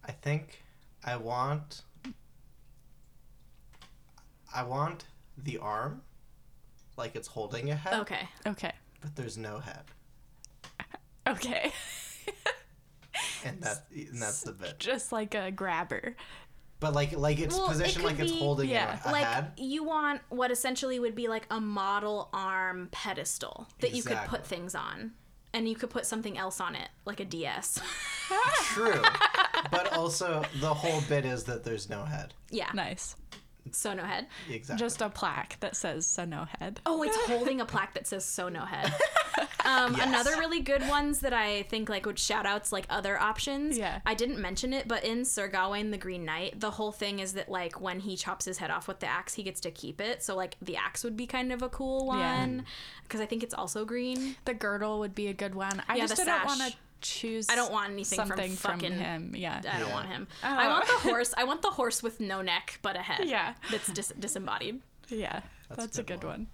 I think I want. I want the arm, like it's holding a head, Okay. Okay. but there's no head, Okay. and that and that's the bit. Just like a grabber. But like like it's Well, positioned could like it's holding yeah, a, a like head. you want what essentially would be like a model arm pedestal that you could put things on. And you could put something else on it, like a DS. True, but also the whole bit is that there's no head. yeah. Nice. So no head. Exactly. Just a plaque that says so no head. Oh, it's holding a plaque that says "So No Head." Um, Yes. Another really good ones that I think like would shout outs like other options. Yeah. I didn't mention it, but in Sir Gawain the Green Knight, the whole thing is that like when he chops his head off with the axe, he gets to keep it. So like the axe would be kind of a cool one because I think it's also green. The girdle would be a good one. I Yeah, just the didn't want to choose. I don't want anything from something from, fucking- him. Yeah. I don't Yeah. want him. Oh. I want the horse. I want the horse with no neck but a head. Yeah. That's dis- disembodied. Yeah. That's a That's, a good good one.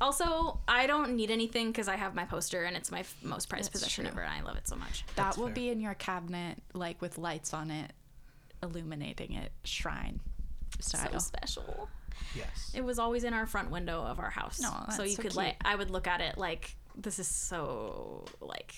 Also, I don't need anything because I have my poster and it's my f- most prized That's possession true. ever, and I love it so much. That That's will fair. be in your cabinet, like with lights on it, illuminating it, shrine style. So special. yes. It was always in our front window of our house. Aw, so you so could cute. like I would look at it like this is so like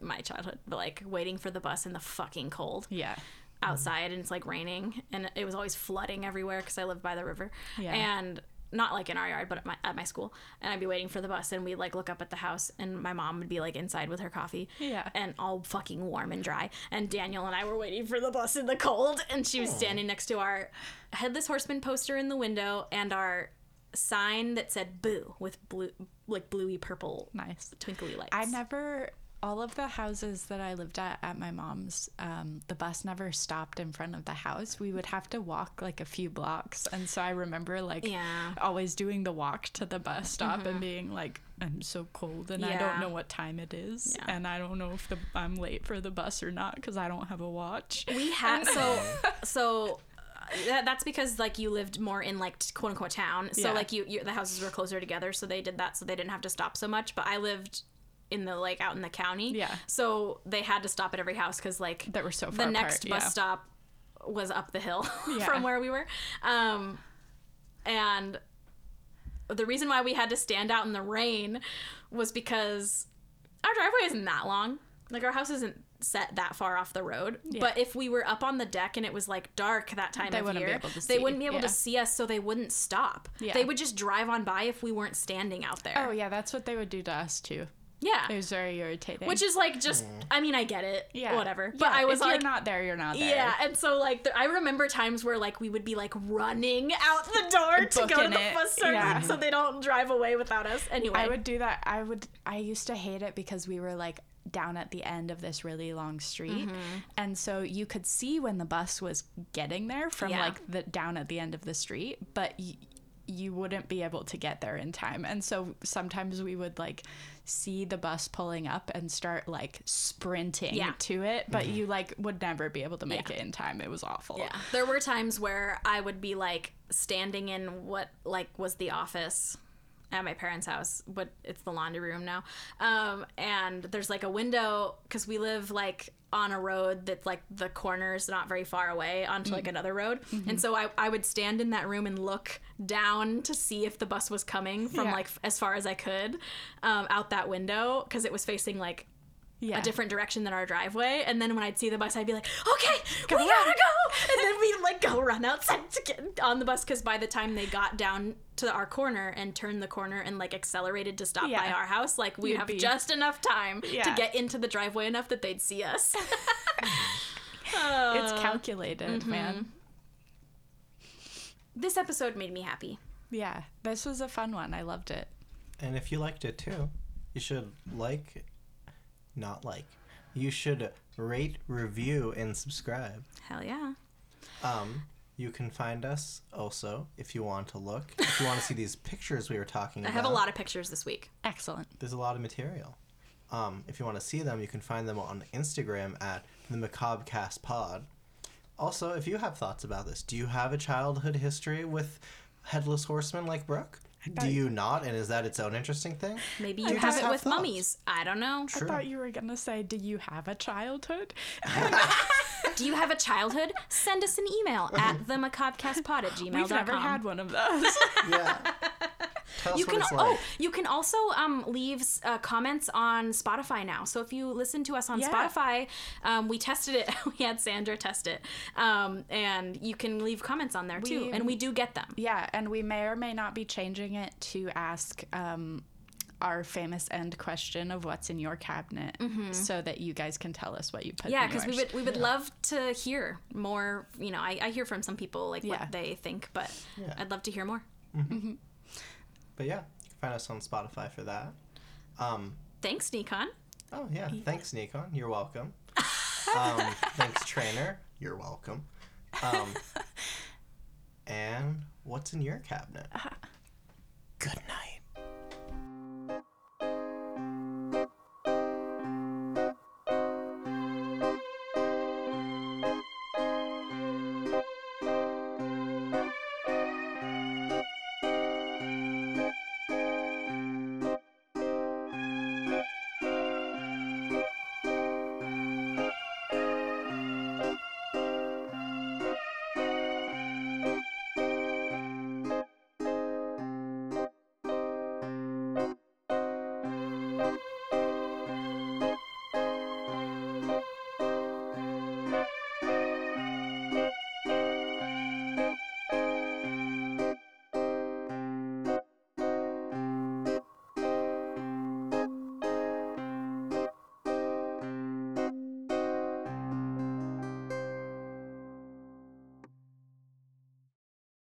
my childhood, but like waiting for the bus in the fucking cold yeah. outside and it's like raining and it was always flooding everywhere because I lived by the river. Yeah. And not like in our yard, but at my at my school. And I'd be waiting for the bus and we'd like look up at the house and my mom would be like inside with her coffee. Yeah. And all fucking warm and dry. And Daniel and I were waiting for the bus in the cold and she was standing next to our headless horseman poster in the window and our sign that said boo with blue like bluey purple Nice. twinkly lights. I never. All of the houses that I lived at at my mom's, um, the bus never stopped in front of the house. We would have to walk like a few blocks, and so I remember like Yeah. Mm-hmm. always doing the walk to the bus stop and being like, "I'm so cold, and I don't know what time it is, Yeah. and I don't know if the, I'm late for the bus or not because I don't have a watch." we had so so uh, that's because like you lived more in like quote unquote town so Yeah. like you, you the houses were closer together so they did that so they didn't have to stop so much but i lived in the like out in the county Yeah. so they had to stop at every house because like That were so the next apart, bus yeah. stop was up the hill Yeah. from where we were um and the reason why we had to stand out in the rain was because our driveway isn't that long. Like our house isn't set that far off the road. Yeah. But if we were up on the deck and it was like dark that time They of year, they wouldn't be able yeah. to see us, so they wouldn't stop. Yeah. They would just drive on by if we weren't standing out there. Oh yeah, that's what they would do to us too. Yeah. It was very irritating. Which is like just, I mean, I get it. yeah, Whatever. But Yeah, I was if like, you're not there, you're not there. Yeah, and so like th- I remember times where like we would be like running out the door to go to the it, bus service yeah. so they don't drive away without us. Anyway, I would do that. I would. I used to hate it because we were like down at the end of this really long street, Mm-hmm. and so you could see when the bus was getting there from Yeah. like the down at the end of the street, but. Y- you wouldn't be able to get there in time. And so sometimes we would like see the bus pulling up and start like sprinting Yeah. to it, but you like would never be able to make Yeah. it in time. It was awful. Yeah. There were times where I would be like standing in what like was the office at my parents' house, but it's the laundry room now. Um, and there's like a window because we live like on a road that's like the corner's not very far away onto like another road. And so I, I would stand in that room and look down to see if the bus was coming from Yeah. like f- as far as I could um, out that window because it was facing like Yeah. a different direction than our driveway. And then when I'd see the bus, I'd be like, okay, we run." gotta go. And then we'd like go run outside to get on the bus because by the time they got down to our corner and turned the corner and like accelerated to stop by our house, like we'd You'd have be- just enough time to get into the driveway enough that they'd see us. it's calculated, mm-hmm. man. this episode made me happy. Yeah. This was a fun one. I loved it. And if you liked it too, you should like, not like, you should rate, review, and subscribe. Hell yeah. Um, you can find us also if you want to look. If you want to see these pictures we were talking I about. I have a lot of pictures this week. Excellent. There's a lot of material. Um, if you want to see them, you can find them on Instagram at the Macabrecast Pod. Also, if you have thoughts about this, do you have a childhood history with headless horsemen like Brooke? Do you not? And is that its own interesting thing? Maybe you you have it have with thoughts? mummies. I don't know. I thought you were gonna say, "Do you have a childhood?" Do you have a childhood? Send us an email at the macabrecastpod at gmail.com. We've never had one of those. Yeah. Tell us You can it's oh you can also um, leave uh, comments on Spotify now. So if you listen to us on Yeah. Spotify, um, we tested it. we had Sandra test it, um, and you can leave comments on there too, and we do get them. yeah, and we may or may not be changing it to ask um, our famous end question of what's in your cabinet, so that you guys can tell us what you put. Mm-hmm. Yeah, because we would we would love to hear more. You know, I, I hear from some people like Yeah. what they think, but Yeah. I'd love to hear more. But yeah, you can find us on Spotify for that. Um, Thanks, Nikon. oh yeah, thanks Nikon. You're welcome. um, thanks trainer. You're welcome. Um, and what's in your cabinet? Good night.